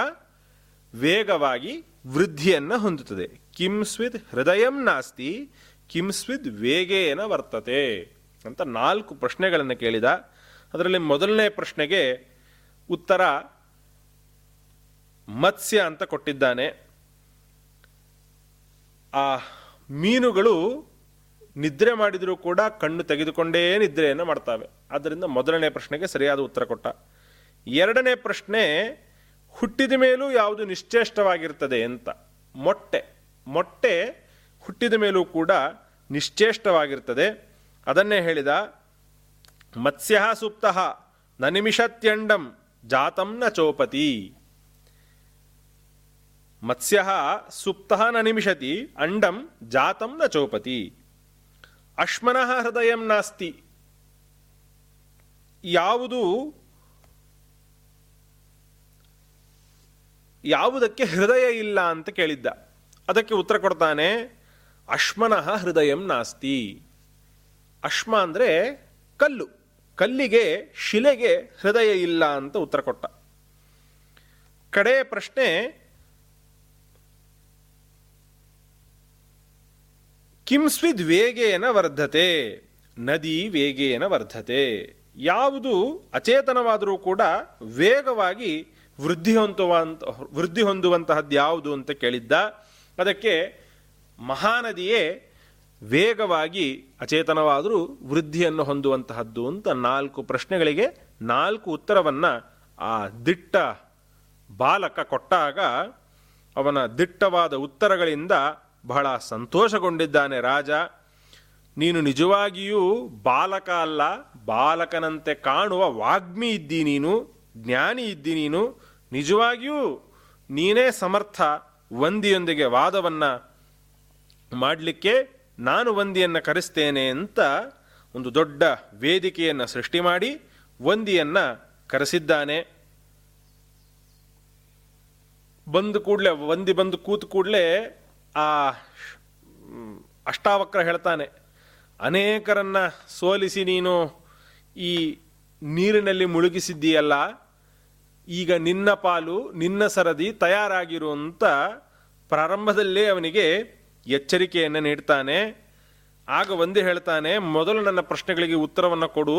ವೇಗವಾಗಿ ವೃದ್ಧಿಯನ್ನು ಹೊಂದುತ್ತದೆ. ಕಿಂಸ್ವಿದ್ ಹೃದಯಂ ನಾಸ್ತಿ ಕಿಂಸ್ವಿದ್ ವೇಗೇನ ವರ್ತತೆ ಅಂತ ನಾಲ್ಕು ಪ್ರಶ್ನೆಗಳನ್ನು ಕೇಳಿದ. ಅದರಲ್ಲಿ ಮೊದಲನೇ ಪ್ರಶ್ನೆಗೆ ಉತ್ತರ ಮತ್ಸ್ಯ ಅಂತ ಕೊಟ್ಟಿದ್ದಾನೆ. ಆ ಮೀನುಗಳು ನಿದ್ರೆ ಮಾಡಿದರೂ ಕೂಡ ಕಣ್ಣು ತೆಗೆದುಕೊಂಡೇ ನಿದ್ರೆಯನ್ನು ಮಾಡ್ತವೆ. ಆದ್ದರಿಂದ ಮೊದಲನೇ ಪ್ರಶ್ನೆಗೆ ಸರಿಯಾದ ಉತ್ತರ ಕೊಟ್ಟ. ಎರಡನೇ ಪ್ರಶ್ನೆ, ಹುಟ್ಟಿದ ಮೇಲೂ ಯಾವುದು ನಿಶ್ಚೇಷ್ಟವಾಗಿರ್ತದೆ ಅಂತ. ಮೊಟ್ಟೆ ಮೊಟ್ಟೆ ಹುಟ್ಟಿದ ಮೇಲೂ ಕೂಡ ನಿಶ್ಚೇಷ್ಟವಾಗಿರ್ತದೆ. ಅದನ್ನೇ ಹೇಳಿದ, ಮತ್ಸ್ಯ ಸೂಪ್ತಃ ನ ನಿಮಿಷತ್ಯಂಡಂ ಜಾತಂ ನ ಚೋಪತಿ. ಮತ್ಸ್ಯ ಸುಪ್ತ ನ ನಿಮಿಷತಿ, ಅಂಡಂ ಜಾತಂ ನ ಚೌಪತಿ. ಅಶ್ಮನಃ ಹೃದಯ ನಾಸ್ತಿ. ಯಾವುದು ಯಾವುದಕ್ಕೆ ಹೃದಯ ಇಲ್ಲ ಅಂತ ಕೇಳಿದ್ದ. ಅದಕ್ಕೆ ಉತ್ತರ ಕೊಡ್ತಾನೆ, ಅಶ್ಮನಃ ಹೃದಯಂ ನಾಸ್ತಿ. ಅಶ್ಮ ಅಂದರೆ ಕಲ್ಲು. ಕಲ್ಲಿಗೆ, ಶಿಲೆಗೆ ಹೃದಯ ಇಲ್ಲ ಅಂತ ಉತ್ತರ ಕೊಟ್ಟ. ಕಡೆಯ ಪ್ರಶ್ನೆ ಕಿಂಸ್ವಿದ್ ವೇಗೇನ ವರ್ಧತೆ, ನದಿ ವೇಗೇನ ವರ್ಧತೆ. ಯಾವುದು ಅಚೇತನವಾದರೂ ಕೂಡ ವೇಗವಾಗಿ ವೃದ್ಧಿ ಹೊಂದುವಂತ ವೃದ್ಧಿ ಹೊಂದುವಂತಹದ್ದು ಯಾವುದು ಅಂತ ಕೇಳಿದ್ದ. ಅದಕ್ಕೆ ಮಹಾನದಿಯೇ ವೇಗವಾಗಿ ಅಚೇತನವಾದರೂ ವೃದ್ಧಿಯನ್ನು ಹೊಂದುವಂತಹದ್ದು ಅಂತ ನಾಲ್ಕು ಪ್ರಶ್ನೆಗಳಿಗೆ ನಾಲ್ಕು ಉತ್ತರವನ್ನು ಆ ದಿಟ್ಟ ಬಾಲಕ ಕೊಟ್ಟಾಗ ಅವನ ದಿಟ್ಟವಾದ ಉತ್ತರಗಳಿಂದ ಬಹಳ ಸಂತೋಷಗೊಂಡಿದ್ದಾನೆ ರಾಜ. ನೀನು ನಿಜವಾಗಿಯೂ ಬಾಲಕ ಅಲ್ಲ, ಬಾಲಕನಂತೆ ಕಾಣುವ ವಾಗ್ಮಿ ಇದ್ದಿ ನೀನು, ಜ್ಞಾನಿ ಇದ್ದಿ ನೀನು. ನಿಜವಾಗಿಯೂ ನೀನೇ ಸಮರ್ಥ ವಂದಿಯೊಂದಿಗೆ ವಾದವನ್ನು ಮಾಡಲಿಕ್ಕೆ ನಾನು ವಂದಿಯನ್ನು ಕರೆಸ್ತೇನೆ ಅಂತ ಒಂದು ದೊಡ್ಡ ವೇದಿಕೆಯನ್ನು ಸೃಷ್ಟಿ ಮಾಡಿ ವಂದಿಯನ್ನು ಕರೆಸಿದ್ದಾನೆ. ಬಂದು ಕೂಡಲೇ ವಂದಿ ಬಂದು ಕೂತು ಕೂಡಲೇ ಆ ಅಷ್ಟಾವಕ್ರ ಹೇಳ್ತಾನೆ, ಅನೇಕರನ್ನ ಸೋಲಿಸಿ ನೀನು ಈ ನೀರಿನಲ್ಲಿ ಮುಳುಗಿಸಿದ್ದೀಯಲ್ಲ, ಈಗ ನಿನ್ನ ಪಾಲು ನಿನ್ನ ಸರದಿ ತಯಾರಾಗಿರು ಅಂತ ಪ್ರಾರಂಭದಲ್ಲೇ ಅವನಿಗೆ ಎಚ್ಚರಿಕೆಯನ್ನು ನೀಡ್ತಾನೆ. ಆಗ ಒಂದೇ ಹೇಳ್ತಾನೆ, ಮೊದಲು ನನ್ನ ಪ್ರಶ್ನೆಗಳಿಗೆ ಉತ್ತರವನ್ನು ಕೊಡು,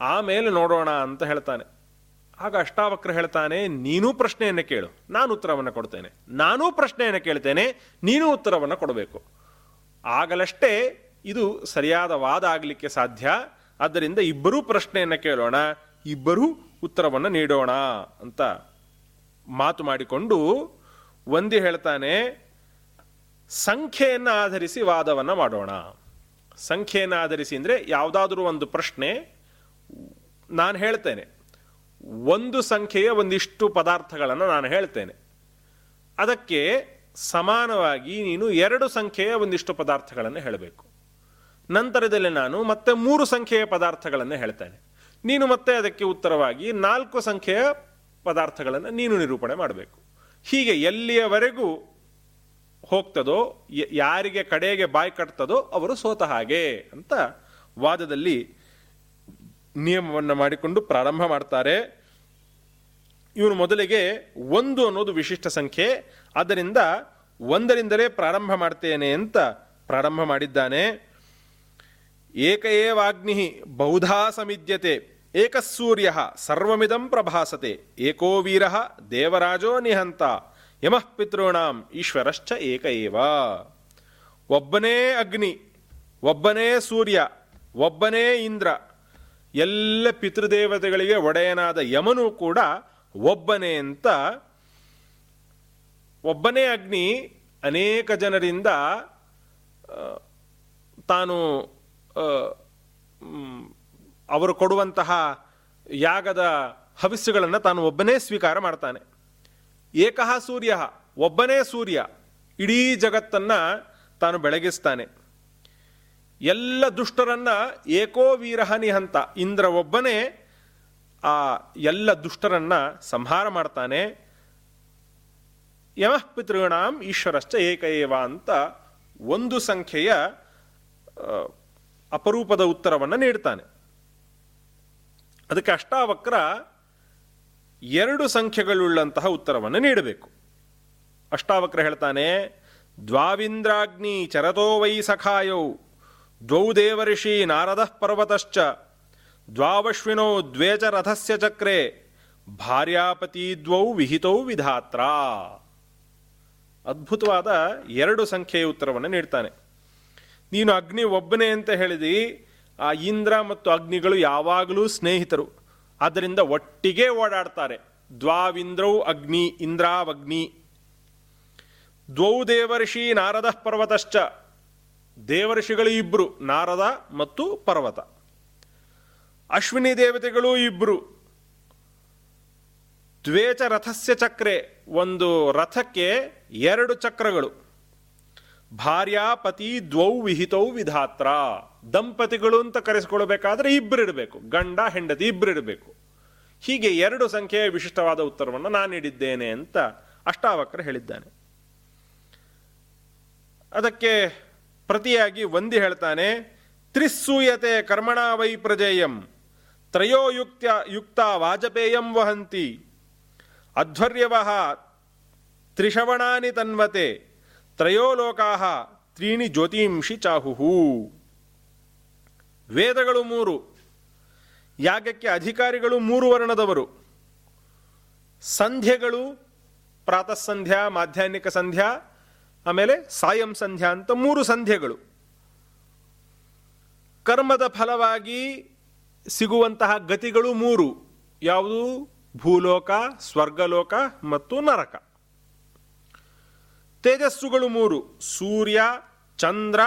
ಆಮೇಲೆ ನೋಡೋಣ ಅಂತ ಹೇಳ್ತಾನೆ. ಆಗ ಅಷ್ಟಾವಕ್ರ ಹೇಳ್ತಾನೆ, ನೀನೂ ಪ್ರಶ್ನೆಯನ್ನು ಕೇಳು. ನಾನು ಉತ್ತರವನ್ನು ಕೊಡ್ತೇನೆ. ನಾನೂ ಪ್ರಶ್ನೆಯನ್ನು ಕೇಳ್ತೇನೆ, ನೀನೂ ಉತ್ತರವನ್ನು ಕೊಡಬೇಕು. ಆಗಲಷ್ಟೇ ಇದು ಸರಿಯಾದ ವಾದ ಆಗಲಿಕ್ಕೆ ಸಾಧ್ಯ. ಆದ್ದರಿಂದ ಇಬ್ಬರೂ ಪ್ರಶ್ನೆಯನ್ನು ಕೇಳೋಣ, ಇಬ್ಬರೂ ಉತ್ತರವನ್ನು ನೀಡೋಣ ಅಂತ ಮಾತು ಮಾಡಿಕೊಂಡು ಒಂದಿ ಹೇಳ್ತಾನೆ, ಸಂಖ್ಯೆಯನ್ನು ಆಧರಿಸಿ ವಾದವನ್ನು ಮಾಡೋಣ. ಸಂಖ್ಯೆಯನ್ನು ಆಧರಿಸಿ ಅಂದರೆ ಯಾವುದಾದ್ರೂ ಒಂದು ಪ್ರಶ್ನೆ ನಾನು ಹೇಳ್ತೇನೆ. ಒಂದು ಸಂಖ್ಯೆಯ ಒಂದಿಷ್ಟು ಪದಾರ್ಥಗಳನ್ನು ನಾನು ಹೇಳ್ತೇನೆ. ಅದಕ್ಕೆ ಸಮಾನವಾಗಿ ನೀನು ಎರಡು ಸಂಖ್ಯೆಯ ಒಂದಿಷ್ಟು ಪದಾರ್ಥಗಳನ್ನು ಹೇಳಬೇಕು. ನಂತರದಲ್ಲಿ ನಾನು ಮತ್ತೆ ಮೂರು ಸಂಖ್ಯೆಯ ಪದಾರ್ಥಗಳನ್ನು ಹೇಳ್ತೇನೆ. ನೀನು ಮತ್ತೆ ಅದಕ್ಕೆ ಉತ್ತರವಾಗಿ ನಾಲ್ಕು ಸಂಖ್ಯೆಯ ಪದಾರ್ಥಗಳನ್ನು ನೀನು ನಿರೂಪಣೆ ಮಾಡಬೇಕು. ಹೀಗೆ ಎಲ್ಲಿಯವರೆಗೂ ಹೋಗ್ತದೋ ಯಾರಿಗೆ ಕಡೆಗೆ ಬಾಯ್ ಕಟ್ತದೋ ಅವರು ಸೋತ ಹಾಗೆ ಅಂತ ವಾದದಲ್ಲಿ ನಿಯಮವನ್ನು ಮಾಡಿಕೊಂಡು ಪ್ರಾರಂಭ ಮಾಡ್ತಾರೆ. ಇವನು ಮೊದಲಿಗೆ ಒಂದು ಅನ್ನೋದು ವಿಶಿಷ್ಟ ಸಂಖ್ಯೆ. ಆದ್ದರಿಂದ ಒಂದರಿಂದಲೇ ಪ್ರಾರಂಭ ಮಾಡ್ತೇನೆ ಅಂತ ಪ್ರಾರಂಭ ಮಾಡಿದ್ದಾನೆ. ಏಕಏವಾಗ್ನಿ ಬಹುಧಾ ಸಮಿದ್ಯತೆ, ಏಕಸೂರ್ಯ ಸರ್ವಮಿದಂ ಪ್ರಭಾಸತೆ, ಏಕೋ ವೀರ ದೇವರಾಜೋ ನಿಹಂತ, ಯಮಃ ಪಿತೃಣಾಂ ಈಶ್ವರಶ್ಚ ಏಕ ಏವ ಒಬ್ಬನೇ ಅಗ್ನಿ, ಒಬ್ಬನೇ ಸೂರ್ಯ, ಒಬ್ಬನೇ ಇಂದ್ರ ಎಲ್ಲ ಪಿತೃದೇವತೆಗಳಿಗೆ ಒಡೆಯನಾದ ಯಮನು ಕೂಡ ಒಬ್ಬನೇ ಅಂತ. ಒಬ್ಬನೇ ಅಗ್ನಿ ಅನೇಕ ಜನರಿಂದ ತಾನು ಅವರು ಕೊಡುವಂತಹ ಯಾಗದ ಹವಿಸ್ಸುಗಳನ್ನು ತಾನು ಒಬ್ಬನೇ ಸ್ವೀಕಾರ ಮಾಡ್ತಾನೆ. ಏಕಃ ಸೂರ್ಯ, ಒಬ್ಬನೇ ಸೂರ್ಯ, ಇಡೀ ಜಗತ್ತನ್ನು ತಾನು ಬೆಳಗಿಸ್ತಾನೆ. ಎಲ್ಲ ದುಷ್ಟರನ್ನ ಏಕೋ ವೀರಹನಿ ಹಂತ ಇಂದ್ರ ಒಬ್ಬನೇ ಆ ಎಲ್ಲ ದುಷ್ಟರನ್ನ ಸಂಹಾರ ಮಾಡ್ತಾನೆ. ಯಮಃ ಪಿತೃಣಾಂ ಈಶ್ವರಶ್ಚ ಏಕಏವ ಅಂತ ಒಂದು ಸಂಖ್ಯೆಯ ಅಪರೂಪದ ಉತ್ತರವನ್ನು ನೀಡ್ತಾನೆ. ಅದಕ್ಕೆ ಅಷ್ಟಾವಕ್ರ ಎರಡು ಸಂಖ್ಯೆಗಳುಳ್ಳಂತಹ ಉತ್ತರವನ್ನು ನೀಡಬೇಕು. ಅಷ್ಟಾವಕ್ರ ಹೇಳ್ತಾನೆ, ದ್ವಾವಿಂದ್ರಾಗ್ನಿ ಚರತೋ ವೈ ಸಖಾಯೌ. ದ್ವೌ ದೇವರ್ಷಿ ನಾರದಃ ಪರ್ವತಶ್ಚ, ದ್ವಾವಶ್ವಿನೋ ದ್ವೇಜ ರಥಸ್ಯ ಚಕ್ರೆ, ಭಾರ್ಯಾಪತಿ ದ್ವೌ ವಿಹಿತೌ ವಿಧಾತ್ರ. ಅದ್ಭುತವಾದ ಎರಡು ಸಂಖ್ಯೆಯ ಉತ್ತರವನ್ನು ನೀಡ್ತಾನೆ. ನೀನು ಅಗ್ನಿ ಒಬ್ಬನೇ ಅಂತ ಹೇಳಿದಿ, ಆ ಇಂದ್ರ ಮತ್ತು ಅಗ್ನಿಗಳು ಯಾವಾಗಲೂ ಸ್ನೇಹಿತರು. ಆದ್ದರಿಂದ ಒಟ್ಟಿಗೆ ಓಡಾಡ್ತಾರೆ. ದ್ವಾವಿಂದ್ರೌ ಅಗ್ನಿ ಇಂದ್ರಾವಗ್ನಿ. ದ್ವೌ ದೇವರ್ಷಿ ನಾರದಃ ಪರ್ವತಶ್ಚ ದೇವರ್ಷಿಗಳು ಇಬ್ಬರು ನಾರದ ಮತ್ತು ಪರ್ವತ. ಅಶ್ವಿನಿ ದೇವತೆಗಳು ಇಬ್ಬರು ದ್ವೇಚ ರಥಸ್ಯ ಚಕ್ರೆ, ಒಂದು ರಥಕ್ಕೆ ಎರಡು ಚಕ್ರಗಳು. ಭಾರ್ಯಾಪತಿ ದ್ವೌ ವಿಹಿತೌ ವಿಧಾತ್ರ. ದಂಪತಿಗಳು ಅಂತ ಕರೆಸಿಕೊಳ್ಬೇಕಾದ್ರೆ ಇಬ್ಬರಿಡಬೇಕು ಗಂಡ, ಹೆಂಡತಿ ಇಬ್ಬರಿಡಬೇಕು ಹೀಗೆ ಎರಡು ಸಂಖ್ಯೆಯ ವಿಶಿಷ್ಟವಾದ ಉತ್ತರವನ್ನು ನಾನು ನೀಡಿದ್ದೇನೆ ಅಂತ ಅಷ್ಟಾವಕ್ರ ಹೇಳಿದ್ದಾನೆ. ಅದಕ್ಕೆ ಪ್ರತಿಯಾಗಿ ಒಂದಿ ಹೇಳ್ತಾನೆ, ತ್ರಿಸ್ಸೂಯತೆ ಕರ್ಮಣ ವೈ ಪ್ರಜೇಯಂ ತ್ರಯೋಯುಕ್ತ ಯುಕ್ತ ವಾಜಪೇಯಂ ವಹಂತಿ ಅಧ್ವರ್ಯವಹ ತ್ರಿಶವಣಾನಿ ತನ್ವತೆ ತ್ರಯೋ ಲೋಕಾಹ ತ್ರೀಣಿ ಜ್ಯೋತಿಂಷಿ ಚಾಹುಹು. ವೇದಗಳು ಮೂರು. ಯಾಗಕ್ಕೆ ಅಧಿಕಾರಿಗಳು ಮೂರು ವರ್ಣದವರು. ಸಂಧ್ಯೆಗಳು ಪ್ರಾತಃಸಂಧ್ಯಾ, ಮಾಧ್ಯಾಹ್ನಿಕ ಸಂಧ್ಯಾ ಆಮೇಲೆ ಸಾಯಂ ಸಂಧ್ಯಾ ಅಂತ ಮೂರು ಸಂಧ್ಯೆಗಳು. ಕರ್ಮದ ಫಲವಾಗಿ ಸಿಗುವಂತಹ ಗತಿಗಳು ಮೂರು. ಯಾವುದು? ಭೂಲೋಕ, ಸ್ವರ್ಗಲೋಕ ಮತ್ತು ನರಕ. ತೇಜಸ್ಸುಗಳು ಮೂರು. ಸೂರ್ಯ, ಚಂದ್ರ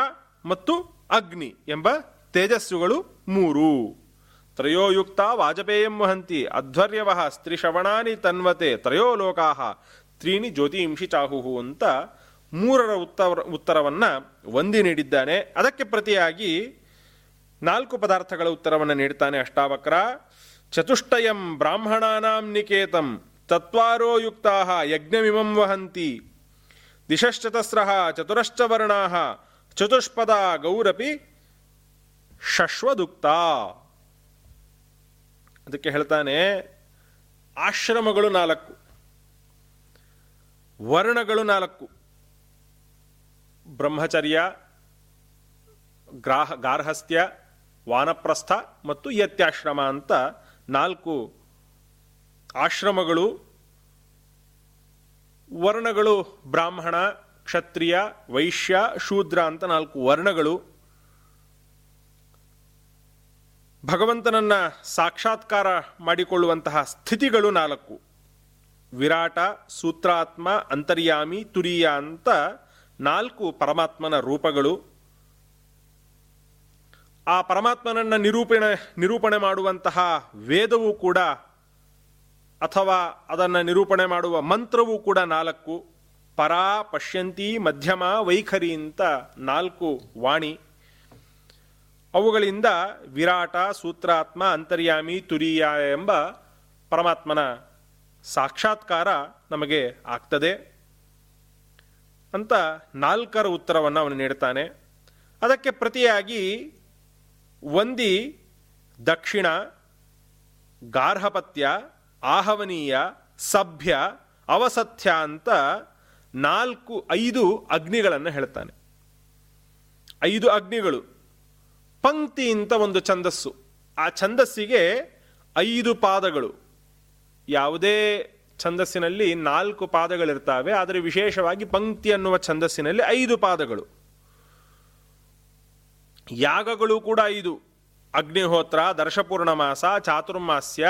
ಮತ್ತು ಅಗ್ನಿ ಎಂಬ ತೇಜಸ್ಸುಗಳು ಮೂರು. ತ್ರಯೋಯುಕ್ತ ವಾಜಪೇಯಂ ವಹಂತಿ ಸ್ತ್ರೀ ಸ್ತ್ರೀಶ್ರವಣಾನಿ ತನ್ವತೆ ತ್ರಯೋ ಲೋಕಾ ತ್ರೀಣಿ ಜ್ಯೋತಿಂಷಿ ಚಾಹುಹು ಅಂತ ಮೂರರ ಉತ್ತರ ಉತ್ತರವನ್ನು ಒಂದಿ ನೀಡಿದ್ದಾನೆ. ಅದಕ್ಕೆ ಪ್ರತಿಯಾಗಿ ನಾಲ್ಕು ಪದಾರ್ಥಗಳ ಉತ್ತರವನ್ನು ನೀಡ್ತಾನೆ ಅಷ್ಟಾವಕ್ರ. ಚತುಷ್ಟಯಂ ಬ್ರಾಹ್ಮಣಾನಾಂ ನಿಕೇತಂ ತತ್ವಾರೋ ಯುಕ್ತಾ ಯಜ್ಞಮಿಮಂ ವಹಂತಿ. ದಿಶಶ್ಚತಸ್ರಃ ಚತುರಶ್ಚ ವರ್ಣಾ ಚತುಷ್ಪದ ಗೌರಪಿ ಶಶ್ವದುಕ್ತ. ಅದಕ್ಕೆ ಹೇಳ್ತಾನೆ, ಆಶ್ರಮಗಳು ನಾಲ್ಕು, ವರ್ಣಗಳು ನಾಲ್ಕು. ಬ್ರಹ್ಮಚರ್ಯ, ಗ್ರಾಹ, ಗಾರ್ಹಸ್ಥ್ಯ, ವಾನಪ್ರಸ್ಥ ಮತ್ತು ಯತ್ಯಾಶ್ರಮ ಅಂತ ನಾಲ್ಕು ಆಶ್ರಮಗಳು, ವರ್ಣಗಳು, ಬ್ರಾಹ್ಮಣ, ಕ್ಷತ್ರಿಯ, ವೈಶ್ಯ, ಶೂದ್ರ ಅಂತ ನಾಲ್ಕು ವರ್ಣಗಳು. ಭಗವಂತನನ್ನ ಸಾಕ್ಷಾತ್ಕಾರ ಮಾಡಿಕೊಳ್ಳುವಂತಹ ಸ್ಥಿತಿಗಳು ನಾಲ್ಕು. ವಿರಾಟ, ಸೂತ್ರಾತ್ಮ, ಅಂತರ್ಯಾಮಿ, ತುರಿಯ ಅಂತ ನಾಲ್ಕು ಪರಮಾತ್ಮನ ರೂಪಗಳು. ಆ ಪರಮಾತ್ಮನನ್ನು ನಿರೂಪಣೆ ನಿರೂಪಣೆ ಮಾಡುವಂತಹ ವೇದವೂ ಕೂಡ ಅಥವಾ ಅದನ್ನು ನಿರೂಪಣೆ ಮಾಡುವ ಮಂತ್ರವೂ ಕೂಡ ನಾಲ್ಕು. ಪರಾ ಪಶ್ಯಂತಿ ಮಧ್ಯಮ ವೈಖರಿ ಅಂತ ನಾಲ್ಕು ವಾಣಿ. ಅವುಗಳಿಂದ ವಿರಾಟ, ಸೂತ್ರಾತ್ಮ, ಅಂತರ್ಯಾಮಿ, ತುರಿಯ ಎಂಬ ಪರಮಾತ್ಮನ ಸಾಕ್ಷಾತ್ಕಾರ ನಮಗೆ ಆಗ್ತದೆ. ಅಂತ ನಾಲ್ಕರ ಉತ್ತರವನ್ನು ಅವನು ನೀಡ್ತಾನೆ. ಅದಕ್ಕೆ ಪ್ರತಿಯಾಗಿ ಒಂದಿ ದಕ್ಷಿಣ, ಗಾರ್ಹಪತ್ಯ, ಆಹವನೀಯ, ಸಭ್ಯ ಅವಸತ್ಯ ಅಂತ ನಾಲ್ಕು, ಐದು ಅಗ್ನಿಗಳನ್ನು ಹೇಳ್ತಾನೆ. ಐದು ಅಗ್ನಿಗಳು. ಪಂಕ್ತಿ ಅಂತ ಒಂದು ಛಂದಸ್ಸು. ಆ ಛಂದಸ್ಸಿಗೆ ಐದು ಪಾದಗಳು. ಯಾವುದೇ ಛಂದಸ್ಸಿನಲ್ಲಿ ನಾಲ್ಕು ಪಾದಗಳಿರ್ತಾವೆ, ಆದರೆ ವಿಶೇಷವಾಗಿ ಪಂಕ್ತಿ ಅನ್ನುವ ಛಂದಸ್ಸಿನಲ್ಲಿ ಐದು ಪಾದಗಳು. ಯಾಗಗಳು ಕೂಡ ಐದು. ಅಗ್ನಿಹೋತ್ರ, ದರ್ಶಪೂರ್ಣಮಾಸ, ಚಾತುರ್ಮಾಸ್ಯ,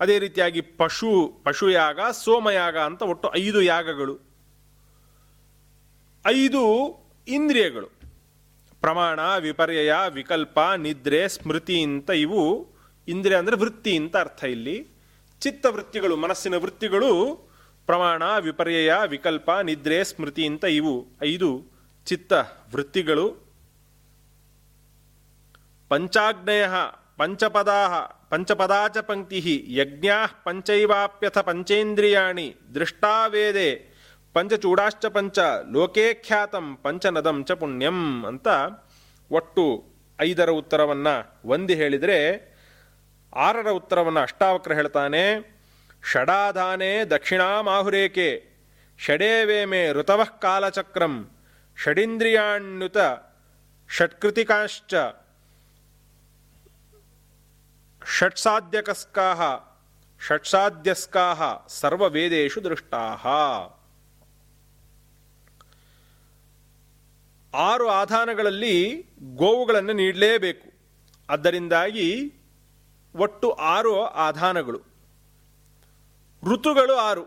ಅದೇ ರೀತಿಯಾಗಿ ಪಶು, ಪಶುಯಾಗ, ಸೋಮಯಾಗ ಅಂತ ಒಟ್ಟು ಐದು ಯಾಗಗಳು. ಐದು ಇಂದ್ರಿಯಗಳು. ಪ್ರಮಾಣ, ವಿಪರ್ಯಯ, ವಿಕಲ್ಪ, ನಿದ್ರೆ, ಸ್ಮೃತಿ ಅಂತ ಇವು. ಇಂದ್ರಿಯ ಅಂದರೆ ವೃತ್ತಿ ಅಂತ ಅರ್ಥ ಇಲ್ಲಿ. ಚಿತ್ತವೃತ್ತಿಗಳು, ಮನಸ್ಸಿನ ವೃತ್ತಿಗಳು, ಪ್ರಮಾಣ, ವಿಪರ್ಯಯ, ವಿಕಲ್ಪ, ನಿದ್ರೆ, ಸ್ಮೃತಿ ಅಂತ ಇವು ಐದು ಚಿತ್ತ ವೃತ್ತಿಗಳು. ಪಂಚಾಗ್ನಯ ಪಂಚಪದಾ ಪಂಚಪದಾಚ ಪಂಕ್ತಿ ಯಜ್ಞಾ ಪಂಚೈವಾಪ್ಯಥ ಪಂಚೇಂದ್ರಿಯಾಣಿ ದೃಷ್ಟಾವೇದೆ ಪಂಚಚೂಡಾಶ್ಚ ಪಂಚ ಲೋಕೇ ಖ್ಯಾತಂ ಪಂಚನದಂ ಚ ಪುಣ್ಯಂ ಅಂತ ಒಟ್ಟು ಐದರ ಉತ್ತರವನ್ನು ಒಂದು ಹೇಳಿದರೆ ಆರರ ಉತ್ತರವನ್ನು ಅಷ್ಟಾವಕ್ರ ಹೇಳ್ತಾನೆ, ಷಡಾಧಾನೆ ದಕ್ಷಿಣಾಮಾಹುರೇಕೆ, ಷಡೇವೇಮೆ ಋತವಃ ಕಾಲಚಕ್ರಂ, ಷಡಿಂದ್ರಿಯಾಣ್ಯುತ ಷಟ್ಕೃತಿಕಾಶ್ಚ, ಷಟ್ಸಾಧ್ಯಕಸ್ಕಾಹ, ಷಟ್ಸಾಧ್ಯಸ್ಕಾಹ ಸರ್ವವೇದೇಶು ದೃಷ್ಟಾಹ. ಆರು ಆಧಾನಗಳಲ್ಲಿ ಗೋವುಗಳನ್ನು ನೀಡಲೇಬೇಕು. ಅದರಿಂದಾಗಿ ಒಟ್ಟು ಆರು ಆಧಾನಗಳು. ಋತುಗಳು ಆರು.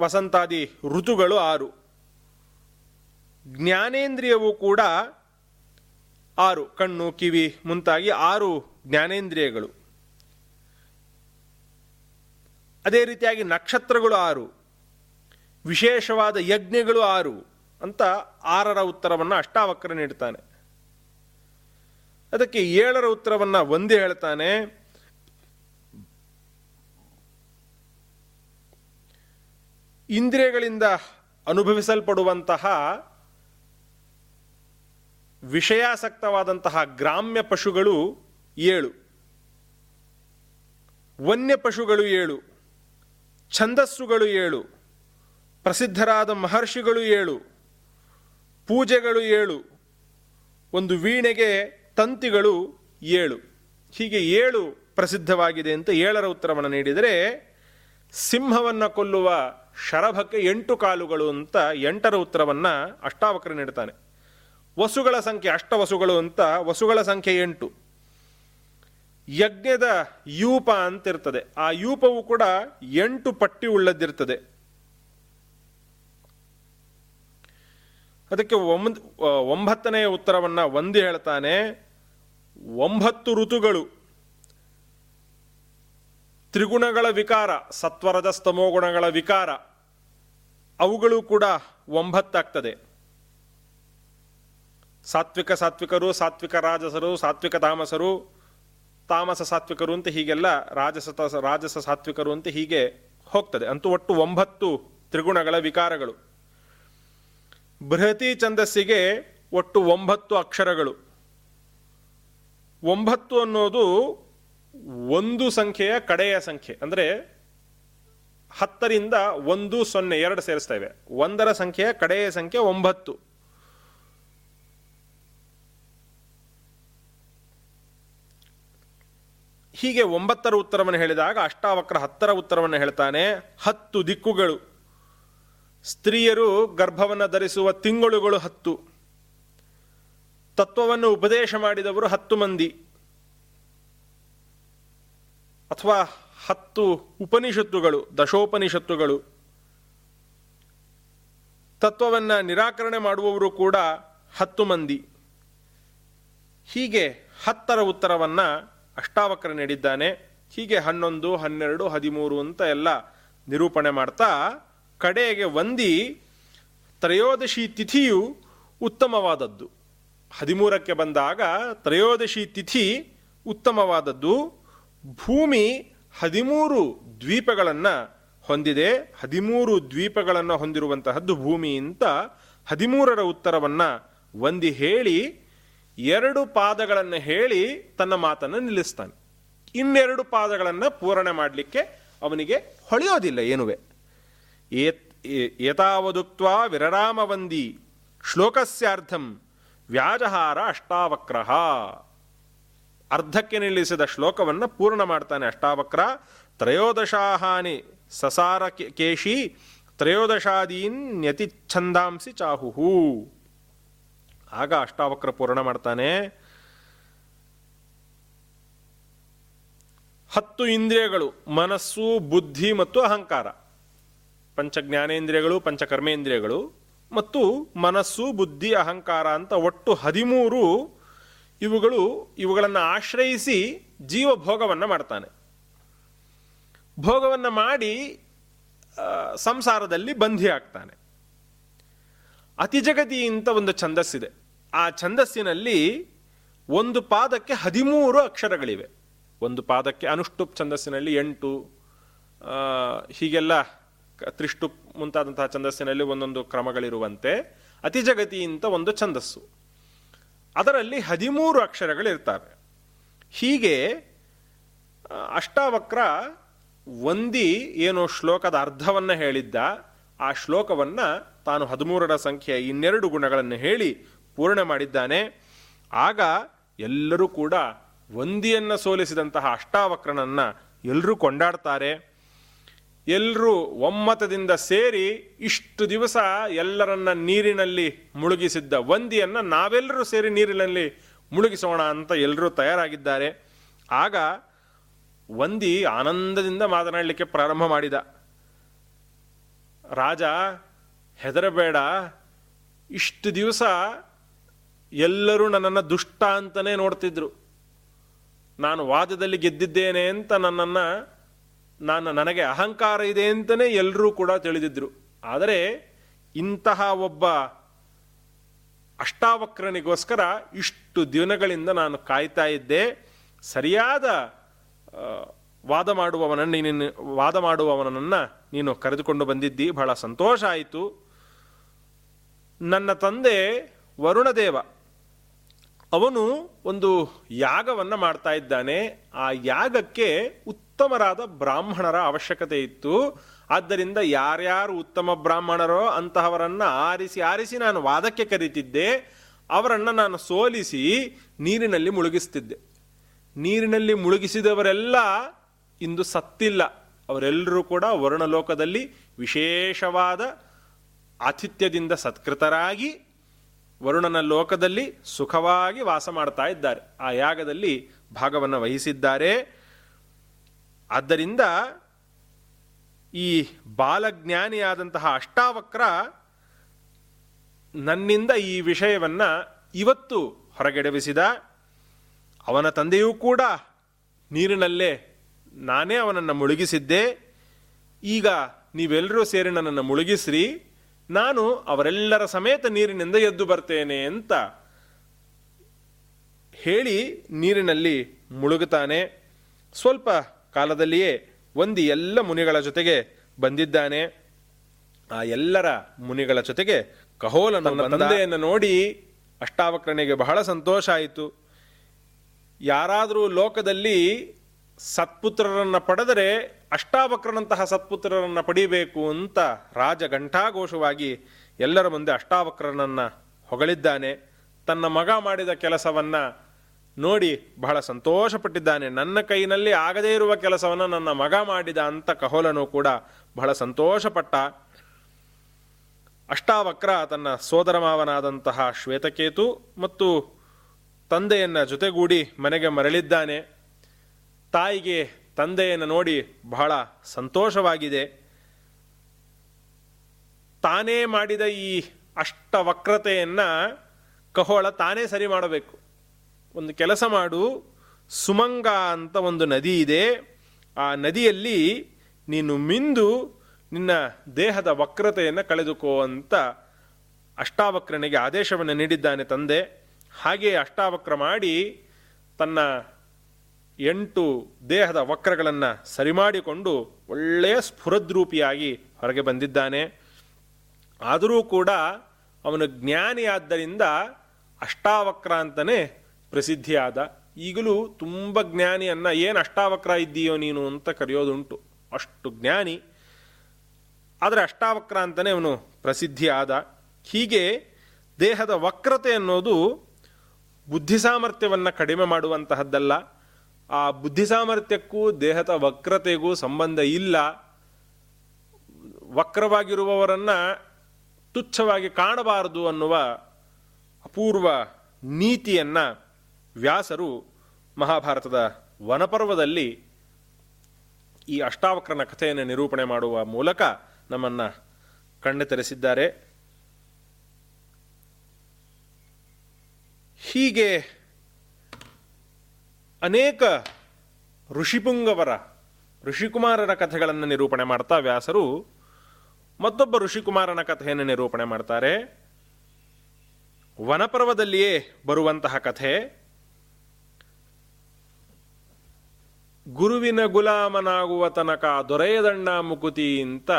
ವಸಂತಾದಿ ಋತುಗಳು ಆರು. ಜ್ಞಾನೇಂದ್ರಿಯವು ಕೂಡ ಆರು. ಕಣ್ಣು, ಕಿವಿ ಮುಂತಾಗಿ ಆರು ಜ್ಞಾನೇಂದ್ರಿಯಗಳು. ಅದೇ ರೀತಿಯಾಗಿ ನಕ್ಷತ್ರಗಳು ಆರು. ವಿಶೇಷವಾದ ಯಜ್ಞಗಳು ಆರು ಅಂತ ಆರರ ಉತ್ತರವನ್ನು ಅಷ್ಟಾವಕ್ರ ನೀಡ್ತಾನೆ. ಅದಕ್ಕೆ ಏಳರ ಉತ್ತರವನ್ನು ಒಂದೇ ಹೇಳ್ತಾನೆ. ಇಂದ್ರಿಯಗಳಿಂದ ಅನುಭವಿಸಲ್ಪಡುವಂತಹ ವಿಷಯಾಸಕ್ತವಾದಂತಹ ಗ್ರಾಮ್ಯ ಪಶುಗಳು ಏಳು. ವನ್ಯ ಪಶುಗಳು ಏಳು. ಛಂದಸ್ಸುಗಳು ಏಳು. ಪ್ರಸಿದ್ಧರಾದ ಮಹರ್ಷಿಗಳು ಏಳು. ಪೂಜೆಗಳು ಏಳು. ಒಂದು ವೀಣೆಗೆ ತಂತಿಗಳು ಏಳು. ಹೀಗೆ ಏಳು ಪ್ರಸಿದ್ಧವಾಗಿದೆ ಅಂತ ಏಳರ ಉತ್ತರವನ್ನು ನೀಡಿದರೆ, ಸಿಂಹವನ್ನು ಕೊಲ್ಲುವ ಶರಭಕ್ಕೆ ಎಂಟು ಕಾಲುಗಳು ಅಂತ ಎಂಟರ ಉತ್ತರವನ್ನು ಅಷ್ಟಾವಕ್ರ ನೀಡ್ತಾನೆ. ವಸುಗಳ ಸಂಖ್ಯೆ ಅಷ್ಟವಸುಗಳು ಅಂತ ವಸುಗಳ ಸಂಖ್ಯೆ ಎಂಟು. ಯಜ್ಞದ ಯೂಪ ಅಂತ ಇರ್ತದೆ ಆ ಯೂಪವು ಕೂಡ ಎಂಟು ಪಟ್ಟಿ ಉಳ್ಳದ್ದಿರ್ತದೆ. ಅದಕ್ಕೆ ಒಂಬ, ಒಂಬತ್ತನೆಯ ಉತ್ತರವನ್ನ ಒಂದು ಹೇಳ್ತಾನೆ. ಒಂಬತ್ತು ಋತುಗಳು. ತ್ರಿಗುಣಗಳ ವಿಕಾರ ಸತ್ವರದ ಸ್ತಮೋಗುಣಗಳ ವಿಕಾರ, ಅವುಗಳು ಕೂಡ ಒಂಬತ್ತಾಗ್ತದೆ. ಸಾತ್ವಿಕ ಸಾತ್ವಿಕರು, ಸಾತ್ವಿಕ ರಾಜಸರು, ಸಾತ್ವಿಕ ತಾಮಸರು, ತಾಮಸ ಸಾತ್ವಿಕರು ಅಂತ ಹೀಗೆಲ್ಲ ರಾಜಸ ರಾಜಸ ಸಾತ್ವಿಕರು ಅಂತ ಹೀಗೆ ಹೋಗ್ತದೆ. ಅಂತೂ ಒಟ್ಟು ಒಂಬತ್ತು ತ್ರಿಗುಣಗಳ ವಿಕಾರಗಳು. ಬೃಹತಿ ಛಂದಸ್ಸಿಗೆ ಒಟ್ಟು ಒಂಬತ್ತು ಅಕ್ಷರಗಳು. ಒಂಬತ್ತು ಅನ್ನೋದು ಒಂದು ಸಂಖ್ಯೆಯ ಕಡೆಯ ಸಂಖ್ಯೆ. ಅಂದರೆ ಹತ್ತರಿಂದ ಒಂದು ಸೊನ್ನೆ, ಎರಡು ಸೇರಿಸ್ತೇವೆ ಒಂದರ ಸಂಖ್ಯೆಯ ಕಡೆಯ ಸಂಖ್ಯೆ ಒಂಬತ್ತು. ಹೀಗೆ ಒಂಬತ್ತರ ಉತ್ತರವನ್ನು ಹೇಳಿದಾಗ ಅಷ್ಟಾವಕ್ರ ಹತ್ತರ ಉತ್ತರವನ್ನು ಹೇಳ್ತಾನೆ, ಹತ್ತು ದಿಕ್ಕುಗಳು. ಸ್ತ್ರೀಯರು ಗರ್ಭವನ್ನು ಧರಿಸುವ ತಿಂಗಳುಗಳು ಹತ್ತು. ತತ್ವವನ್ನು ಉಪದೇಶ ಮಾಡಿದವರು ಹತ್ತು ಮಂದಿ. ಅಥವಾ ಹತ್ತು ಉಪನಿಷತ್ತುಗಳು, ದಶೋಪನಿಷತ್ತುಗಳು. ತತ್ವವನ್ನು ನಿರಾಕರಣೆ ಮಾಡುವವರು ಕೂಡ ಹತ್ತು ಮಂದಿ. ಹೀಗೆ ಹತ್ತರ ಉತ್ತರವನ್ನು ಅಷ್ಟಾವಕ್ರ ನೀಡಿದ್ದಾನೆ. ಹೀಗೆ ಹನ್ನೊಂದು, ಹನ್ನೆರಡು, ಹದಿಮೂರು ಅಂತ ಎಲ್ಲ ನಿರೂಪಣೆ ಮಾಡ್ತಾ ಕಡೆಗೆ ಒಂದಿ ತ್ರಯೋದಶಿ ತಿಥಿಯು ಉತ್ತಮವಾದದ್ದು. ಹದಿಮೂರಕ್ಕೆ ಬಂದಾಗ ತ್ರಯೋದಶಿ ತಿಥಿ ಉತ್ತಮವಾದದ್ದು. ಭೂಮಿ ಹದಿಮೂರು ದ್ವೀಪಗಳನ್ನು ಹೊಂದಿದೆ. ಹದಿಮೂರು ದ್ವೀಪಗಳನ್ನು ಹೊಂದಿರುವಂತಹದ್ದು ಭೂಮಿ ಅಂತ ಹದಿಮೂರರ ಉತ್ತರವನ್ನು ಒಂದಿ ಹೇಳಿ, ಎರಡು ಪಾದಗಳನ್ನು ಹೇಳಿ ತನ್ನ ಮಾತನ್ನು ನಿಲ್ಲಿಸ್ತಾನೆ. ಇನ್ನೆರಡು ಪಾದಗಳನ್ನು ಪೂರಣೆ ಮಾಡಲಿಕ್ಕೆ ಅವನಿಗೆ ಹೊಳೆಯೋದಿಲ್ಲ ಏನುವೆ. ಏತಾವದುಕ್ತ ವಿರರಾಮವಂದಿ ಶ್ಲೋಕಸ್ಯಾರ್ಥಂ ವ್ಯಾಜಹಾರ ಅಷ್ಟಾವಕ್ರ ಅರ್ಧಕ್ಕೆ ನಿಲ್ಲಿಸಿದ ಶ್ಲೋಕವನ್ನು ಪೂರ್ಣ ಮಾಡ್ತಾನೆ ಅಷ್ಟಾವಕ್ರ. ತ್ರಯೋದಶಾಹಾನಿ ಸಸಾರ ಕೇಶಿ, ತ್ರಯೋದಶಾದೀನ್ ನ್ಯತಿಚ್ಛಂದಾಂಸಿ ಚಾಹುಹು. ಆಗ ಅಷ್ಟಾವಕ್ರ ಪೂರ್ಣ ಮಾಡ್ತಾನೆ. ಹತ್ತು ಇಂದ್ರಿಯಗಳು, ಮನಸ್ಸು, ಬುದ್ಧಿ ಮತ್ತು ಅಹಂಕಾರ. ಪಂಚ ಜ್ಞಾನೇಂದ್ರಿಯಗಳು ಪಂಚಕರ್ಮೇಂದ್ರಿಯಗಳು. ಮತ್ತು ಮನಸ್ಸು, ಬುದ್ಧಿ, ಅಹಂಕಾರ ಅಂತ ಒಟ್ಟು ಹದಿಮೂರು ಇವುಗಳು ಇವುಗಳನ್ನು ಆಶ್ರಯಿಸಿ ಜೀವ ಭೋಗವನ್ನು ಮಾಡ್ತಾನೆ. ಭೋಗವನ್ನು ಮಾಡಿ ಸಂಸಾರದಲ್ಲಿ ಬಂಧಿ ಆಗ್ತಾನೆ. ಅತಿಜಗತಿ ಅಂತ ಒಂದು ಛಂದಸ್ಸಿದೆ ಆ ಛಂದಸ್ಸಿನಲ್ಲಿ ಒಂದು ಪಾದಕ್ಕೆ ಹದಿಮೂರು ಅಕ್ಷರಗಳಿವೆ. ಒಂದು ಪಾದಕ್ಕೆ ಅನುಷ್ಟುಪ್ ಛಂದಸ್ಸಿನಲ್ಲಿ ಎಂಟು ಹೀಗೆಲ್ಲ ತ್ರಿಷ್ಟುಪ್ ಮುಂತಾದಂತಹ ಛಂದಸ್ಸಿನಲ್ಲಿ ಒಂದೊಂದು ಕ್ರಮಗಳಿರುವಂತೆ ಅತಿಜಗತಿ ಅಂತ ಒಂದು ಛಂದಸ್ಸು. ಅದರಲ್ಲಿ ಹದಿಮೂರು ಅಕ್ಷರಗಳಿರ್ತವೆ. ಹೀಗೆ ಅಷ್ಟಾವಕ್ರ ಒಂದಿ ಏನು ಶ್ಲೋಕದ ಅರ್ಧವನ್ನು ಹೇಳಿದ್ದ. ಆ ಶ್ಲೋಕವನ್ನು ತಾನು ಹದಿಮೂರರ ಸಂಖ್ಯೆಯ ಇನ್ನೆರಡು ಗುಣಗಳನ್ನು ಹೇಳಿ ಪೂರ್ಣ ಮಾಡಿದ್ದಾನೆ. ಆಗ ಎಲ್ಲರೂ ಕೂಡ ಒಂದಿಯನ್ನು ಸೋಲಿಸಿದಂತಹ ಅಷ್ಟಾವಕ್ರನನ್ನು ಎಲ್ಲರೂ ಕೊಂಡಾಡ್ತಾರೆ. ಎಲ್ಲರೂ ಒಮ್ಮತದಿಂದ ಸೇರಿ ಇಷ್ಟು ದಿವಸ ಎಲ್ಲರನ್ನ ನೀರಿನಲ್ಲಿ ಮುಳುಗಿಸಿದ್ದ ವಂದಿಯನ್ನು ನಾವೆಲ್ಲರೂ ಸೇರಿ ನೀರಿನಲ್ಲಿ ಮುಳುಗಿಸೋಣ ಅಂತ ಎಲ್ಲರೂ ತಯಾರಾಗಿದ್ದಾರೆ. ಆಗ ವಂದಿ ಆನಂದದಿಂದ ಮಾತನಾಡಲಿಕ್ಕೆ ಪ್ರಾರಂಭ ಮಾಡಿದ. ರಾಜ, ಹೆದರಬೇಡ. ಇಷ್ಟು ದಿವಸ ಎಲ್ಲರೂ ನನ್ನನ್ನು ದುಷ್ಟ ಅಂತಲೇ ನೋಡ್ತಿದ್ರು. ನಾನು ವಾದದಲ್ಲಿ ಗೆದ್ದಿದ್ದೇನೆ ಅಂತ ನನ್ನನ್ನು ನಾನು ನನಗೆ ಅಹಂಕಾರ ಇದೆ ಅಂತಲೇ ಎಲ್ಲರೂ ಕೂಡ ತಿಳಿದಿದ್ರು. ಆದರೆ ಇಂತಹ ಒಬ್ಬ ಅಷ್ಟಾವಕ್ರನಿಗೋಸ್ಕರ ಇಷ್ಟು ದಿನಗಳಿಂದ ನಾನು ಕಾಯ್ತಾ ಇದ್ದೆ. ಸರಿಯಾದ ವಾದ ಮಾಡುವವನನ್ನು ನೀನು, ವಾದ ಮಾಡುವವನನ್ನು ನೀನು ಕರೆದುಕೊಂಡು ಬಂದಿದ್ದಿ. ಬಹಳ ಸಂತೋಷ ಆಯಿತು. ನನ್ನ ತಂದೆ ವರುಣದೇವ. ಅವನು ಒಂದು ಯಾಗವನ್ನು ಮಾಡ್ತಾ ಇದ್ದಾನೆ. ಆ ಯಾಗಕ್ಕೆ ಉತ್ತಮರಾದ ಬ್ರಾಹ್ಮಣರ ಅವಶ್ಯಕತೆ ಇತ್ತು. ಆದ್ದರಿಂದ ಯಾರ್ಯಾರು ಉತ್ತಮ ಬ್ರಾಹ್ಮಣರೋ ಅಂತಹವರನ್ನ ಆರಿಸಿ ಆರಿಸಿ ನಾನು ವಾದಕ್ಕೆ ಕರೀತಿದ್ದೆ. ಅವರನ್ನ ನಾನು ಸೋಲಿಸಿ ನೀರಿನಲ್ಲಿ ಮುಳುಗಿಸ್ತಿದ್ದೆ. ನೀರಿನಲ್ಲಿ ಮುಳುಗಿಸಿದವರೆಲ್ಲ ಇಂದು ಸತ್ತಿಲ್ಲ. ಅವರೆಲ್ಲರೂ ಕೂಡ ವರ್ಣಲೋಕದಲ್ಲಿ ವಿಶೇಷವಾದ ಆತಿಥ್ಯದಿಂದ ಸತ್ಕೃತರಾಗಿ ವರುಣನ ಲೋಕದಲ್ಲಿ ಸುಖವಾಗಿ ವಾಸ ಮಾಡ್ತಾ ಇದ್ದಾರೆ. ಆ ಯಾಗದಲ್ಲಿ ಭಾಗವನ್ನು ವಹಿಸಿದ್ದಾರೆ. ಆದ್ದರಿಂದ ಈ ಬಾಲಜ್ಞಾನಿಯಾದಂತಹ ಅಷ್ಟಾವಕ್ರ ನನ್ನಿಂದ ಈ ವಿಷಯವನ್ನು ಇವತ್ತು ಹೊರಗೆಡವಿಸಿದ ಅವನ ತಂದೆಯೂ ಕೂಡ ನೀರಿನಲ್ಲೇ ನಾನೇ ಅವನನ್ನು ಮುಳುಗಿಸಿದ್ದೆ. ಈಗ ನೀವೆಲ್ಲರೂ ಸೇರಿ ನನ್ನನ್ನು ಮುಳುಗಿಸ್ರಿ. ನಾನು ಅವರೆಲ್ಲರ ಸಮೇತ ನೀರಿನಿಂದ ಎದ್ದು ಬರ್ತೇನೆ ಅಂತ ಹೇಳಿ ನೀರಿನಲ್ಲಿ ಮುಳುಗುತ್ತಾನೆ. ಸ್ವಲ್ಪ ಕಾಲದಲ್ಲಿಯೇ ಒಂದಿ ಎಲ್ಲ ಮುನಿಗಳ ಜೊತೆಗೆ ಬಂದಿದ್ದಾನೆ. ಆ ಎಲ್ಲರ ಮುನಿಗಳ ಜೊತೆಗೆ ಕಹೋಲ ನನ್ನ ತಂದೆಯನ್ನು ನೋಡಿ ಅಷ್ಟಾವಕ್ರನಿಗೆ ಬಹಳ ಸಂತೋಷ ಆಯಿತು. ಯಾರಾದರೂ ಲೋಕದಲ್ಲಿ ಸತ್ಪುತ್ರರನ್ನ ಪಡೆದರೆ ಅಷ್ಟಾವಕ್ರನಂತಹ ಸತ್ಪುತ್ರರನ್ನ ಪಡಿಬೇಕು ಅಂತ ರಾಜ ಘಂಟಾಘೋಷವಾಗಿ ಎಲ್ಲರ ಮುಂದೆ ಅಷ್ಟಾವಕ್ರನನ್ನ ಹೊಗಳಿದ್ದಾನೆ. ತನ್ನ ಮಗ ಮಾಡಿದ ಕೆಲಸವನ್ನ ನೋಡಿ ಬಹಳ ಸಂತೋಷಪಟ್ಟಿದ್ದಾನೆ. ನನ್ನ ಕೈನಲ್ಲಿ ಆಗದೇ ಇರುವ ಕೆಲಸವನ್ನು ನನ್ನ ಮಗ ಮಾಡಿದ ಅಂತ ಕಹೋಲನು ಕೂಡ ಬಹಳ ಸಂತೋಷಪಟ್ಟ. ಅಷ್ಟಾವಕ್ರ ತನ್ನ ಸೋದರ ಮಾವನಾದಂತಹ ಶ್ವೇತಕೇತು ಮತ್ತು ತಂದೆಯನ್ನ ಜೊತೆಗೂಡಿ ಮನೆಗೆ ಮರಳಿದ್ದಾನೆ. ತಾಯಿಗೆ, ತಂದೆಯನ್ನು ನೋಡಿ ಬಹಳ ಸಂತೋಷವಾಗಿದೆ. ತಾನೇ ಮಾಡಿದ ಈ ಅಷ್ಟವಕ್ರತೆಯನ್ನು ಕಹೋಳ ತಾನೇ ಸರಿ ಮಾಡಬೇಕು. ಒಂದು ಕೆಲಸ ಮಾಡು. ಸುಮಂಗ ಅಂತ ಒಂದು ನದಿ ಇದೆ. ಆ ನದಿಯಲ್ಲಿ ನೀನು ಮಿಂದು ನಿನ್ನ ದೇಹದ ವಕ್ರತೆಯನ್ನು ಕಳೆದುಕೋ ಅಂತ ಅಷ್ಟಾವಕ್ರನಿಗೆ ಆದೇಶವನ್ನು ನೀಡಿದ್ದಾನೆ ತಂದೆ. ಹಾಗೆ ಅಷ್ಟಾವಕ್ರ ಮಾಡಿ ತನ್ನ ಎಂಟು ದೇಹದ ವಕ್ರಗಳನ್ನು ಸರಿಮಾಡಿಕೊಂಡು ಒಳ್ಳೆಯ ಸ್ಫುರದ್ರೂಪಿಯಾಗಿ ಹೊರಗೆ ಬಂದಿದ್ದಾನೆ. ಆದರೂ ಕೂಡ ಅವನು ಜ್ಞಾನಿಯಾದ್ದರಿಂದ ಅಷ್ಟಾವಕ್ರ ಅಂತಲೇ ಪ್ರಸಿದ್ಧಿಯಾದ. ಈಗಲೂ ತುಂಬ ಜ್ಞಾನಿಯನ್ನು ಏನು ಅಷ್ಟಾವಕ್ರ ಇದ್ದೀಯೋ ನೀನು ಅಂತ ಕರೆಯೋದುಂಟು. ಅಷ್ಟು ಜ್ಞಾನಿ. ಆದರೆ ಅಷ್ಟಾವಕ್ರ ಅಂತಲೇ ಅವನು ಪ್ರಸಿದ್ಧಿ ಆದ ಹೀಗೆ ದೇಹದ ವಕ್ರತೆ ಅನ್ನೋದು ಬುದ್ಧಿ ಸಾಮರ್ಥ್ಯವನ್ನು ಕಡಿಮೆ ಮಾಡುವಂತಹದ್ದಲ್ಲ. ಆ ಬುದ್ಧಿ ಸಾಮರ್ಥ್ಯಕ್ಕೂ ದೇಹದ ವಕ್ರತೆಗೂ ಸಂಬಂಧ ಇಲ್ಲ. ವಕ್ರವಾಗಿರುವವರನ್ನು ತುಚ್ಛವಾಗಿ ಕಾಣಬಾರದು ಅನ್ನುವ ಅಪೂರ್ವ ನೀತಿಯನ್ನ ವ್ಯಾಸರು ಮಹಾಭಾರತದ ವನಪರ್ವದಲ್ಲಿ ಈ ಅಷ್ಟಾವಕ್ರನ ಕಥೆಯನ್ನು ನಿರೂಪಣೆ ಮಾಡುವ ಮೂಲಕ ನಮ್ಮನ್ನ ಕಣ್ಣು ತೆರೆಸಿದ್ದಾರೆ ಹೀಗೆ ಅನೇಕ ಋಷಿಪುಂಗವರ, ಋಷಿಕುಮಾರರ ಕಥೆಗಳನ್ನು ನಿರೂಪಣೆ ಮಾಡ್ತಾ ವ್ಯಾಸರು ಮತ್ತೊಬ್ಬ ಋಷಿಕುಮಾರನ ಕಥೆಯನ್ನು ನಿರೂಪಣೆ ಮಾಡ್ತಾರೆ. ವನಪರ್ವದಲ್ಲಿಯೇ ಬರುವಂತಹ ಕಥೆ. ಗುರುವಿನ ಗುಲಾಮನಾಗುವ ತನಕ ದೊರೆಯದಣ್ಣ ಮುಕುತಿ ಅಂತ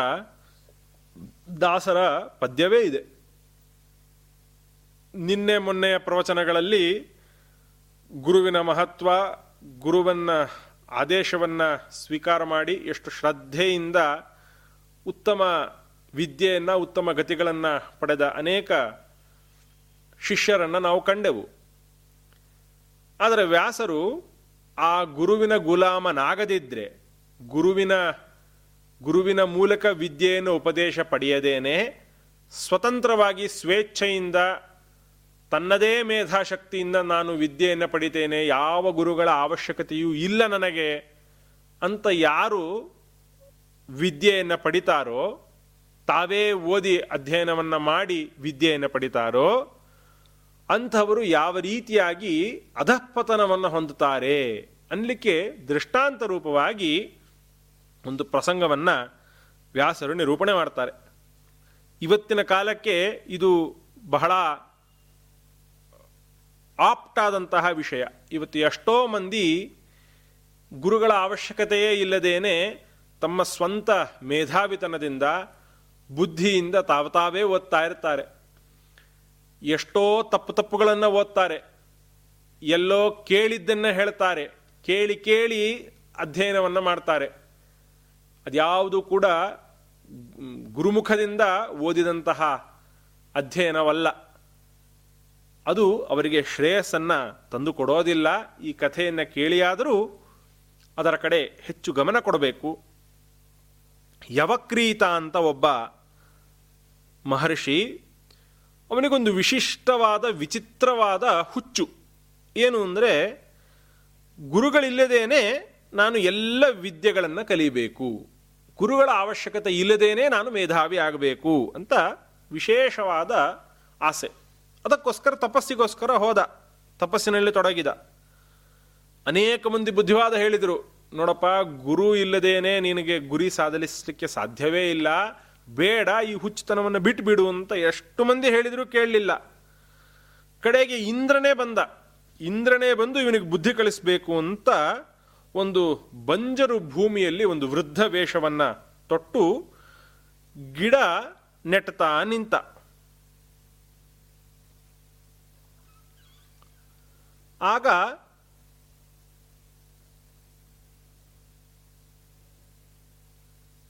ದಾಸರ ಪದ್ಯವೇ ಇದೆ. ನಿನ್ನೆ ಮೊನ್ನೆಯ ಪ್ರವಚನಗಳಲ್ಲಿ ಗುರುವಿನ ಮಹತ್ವ, ಗುರುವನ್ನ ಆದೇಶವನ್ನ ಸ್ವೀಕಾರ ಮಾಡಿ ಎಷ್ಟು ಶ್ರದ್ಧೆಯಿಂದ ಉತ್ತಮ ವಿದ್ಯೆಯನ್ನ, ಉತ್ತಮ ಗತಿಗಳನ್ನು ಪಡೆದ ಅನೇಕ ಶಿಷ್ಯರನ್ನು ನಾವು ಕಂಡೆವು. ಆದರೆ ವ್ಯಾಸರು ಆ ಗುರುವಿನ ಗುಲಾಮನಾಗದಿದ್ದರೆ ಗುರುವಿನ ಗುರುವಿನ ಮೂಲಕ ವಿದ್ಯೆಯನ್ನು ಉಪದೇಶ ಪಡೆಯದೇನೆ, ಸ್ವತಂತ್ರವಾಗಿ ಸ್ವೇಚ್ಛೆಯಿಂದ ತನ್ನದೇ ಮೇಧಾಶಕ್ತಿಯಿಂದ ನಾನು ವಿದ್ಯೆಯನ್ನು ಪಡಿತೇನೆ, ಯಾವ ಗುರುಗಳ ಅವಶ್ಯಕತೆಯೂ ಇಲ್ಲ ನನಗೆ ಅಂತ ಯಾರು ವಿದ್ಯೆಯನ್ನು ಪಡಿತಾರೋ, ತಾವೇ ಓದಿ ಅಧ್ಯಯನವನ್ನು ಮಾಡಿ ವಿದ್ಯೆಯನ್ನು ಪಡಿತಾರೋ ಅಂಥವರು ಯಾವ ರೀತಿಯಾಗಿ ಅಧಃಪತನವನ್ನು ಹೊಂದುತ್ತಾರೆ ಅನ್ನಲಿಕ್ಕೆ ದೃಷ್ಟಾಂತ ರೂಪವಾಗಿ ಒಂದು ಪ್ರಸಂಗವನ್ನು ವ್ಯಾಸರು ನಿರೂಪಣೆ ಮಾಡ್ತಾರೆ. ಇವತ್ತಿನ ಕಾಲಕ್ಕೆ ಇದು ಬಹಳ ಆಪ್ಟಾದಂತಹ ವಿಷಯ. ಇವತ್ತು ಎಷ್ಟೋ ಮಂದಿ ಗುರುಗಳ ಅವಶ್ಯಕತೆಯೇ ಇಲ್ಲದೇನೆ ತಮ್ಮ ಸ್ವಂತ ಮೇಧಾವಿತನದಿಂದ, ಬುದ್ಧಿಯಿಂದ ತಾವತಾವೇ ಓದ್ತಾ ಇರ್ತಾರೆ. ಎಷ್ಟೋ ತಪ್ಪು ತಪ್ಪುಗಳನ್ನು ಓದ್ತಾರೆ. ಎಲ್ಲೋ ಕೇಳಿದ್ದನ್ನು ಹೇಳ್ತಾರೆ. ಕೇಳಿ ಕೇಳಿ ಅಧ್ಯಯನವನ್ನು ಮಾಡ್ತಾರೆ. ಅದ್ಯಾವುದು ಕೂಡ ಗುರುಮುಖದಿಂದ ಓದಿದಂತಹ ಅಧ್ಯಯನವಲ್ಲ. ಅದು ಅವರಿಗೆ ಶ್ರೇಯಸ್ಸನ್ನು ತಂದು ಕೊಡೋದಿಲ್ಲ. ಈ ಕಥೆಯನ್ನು ಕೇಳಿಯಾದರೂ ಅದರ ಕಡೆ ಹೆಚ್ಚು ಗಮನ ಕೊಡಬೇಕು. ಯವಕ್ರೀತ ಅಂತ ಒಬ್ಬ ಮಹರ್ಷಿ ಅವನಿಗೊಂದು ವಿಶಿಷ್ಟವಾದ, ವಿಚಿತ್ರವಾದ ಹುಚ್ಚು. ಏನು ಅಂದರೆ, ಗುರುಗಳಿಲ್ಲದೇನೆ ನಾನು ಎಲ್ಲ ವಿದ್ಯೆಗಳನ್ನು ಕಲಿಬೇಕು. ಗುರುಗಳ ಅವಶ್ಯಕತೆ ಇಲ್ಲದೇನೆ ನಾನು ಮೇಧಾವಿ ಆಗಬೇಕು ಅಂತ ವಿಶೇಷವಾದ ಆಸೆ. ಅದಕ್ಕೋಸ್ಕರ ತಪಸ್ಸಿಗೋಸ್ಕರ ಹೋದ. ತಪಸ್ಸಿನಲ್ಲಿ ತೊಡಗಿದ. ಅನೇಕ ಮಂದಿ ಬುದ್ಧಿವಾದ ಹೇಳಿದರು, ನೋಡಪ್ಪ, ಗುರು ಇಲ್ಲದೇನೆ ನಿನಗೆ ಗುರಿ ಸಾಧಿಸಲಿಕ್ಕೆ ಸಾಧ್ಯವೇ ಇಲ್ಲ. ಬೇಡ ಈ ಹುಚ್ಚುತನವನ್ನು ಬಿಟ್ಬಿಡು ಅಂತ ಎಷ್ಟು ಮಂದಿ ಹೇಳಿದರೂ ಕೇಳಲಿಲ್ಲ. ಕಡೆಗೆ ಇಂದ್ರನೇ ಬಂದ. ಇಂದ್ರನೇ ಬಂದು ಇವನಿಗೆ ಬುದ್ಧಿ ಕಳಿಸ್ಬೇಕು ಅಂತ ಒಂದು ಬಂಜರು ಭೂಮಿಯಲ್ಲಿ ಒಂದು ವೃದ್ಧ ವೇಷವನ್ನು ತೊಟ್ಟು ಗಿಡ ನೆಟ್ತಾ ನಿಂತ. ಆಗ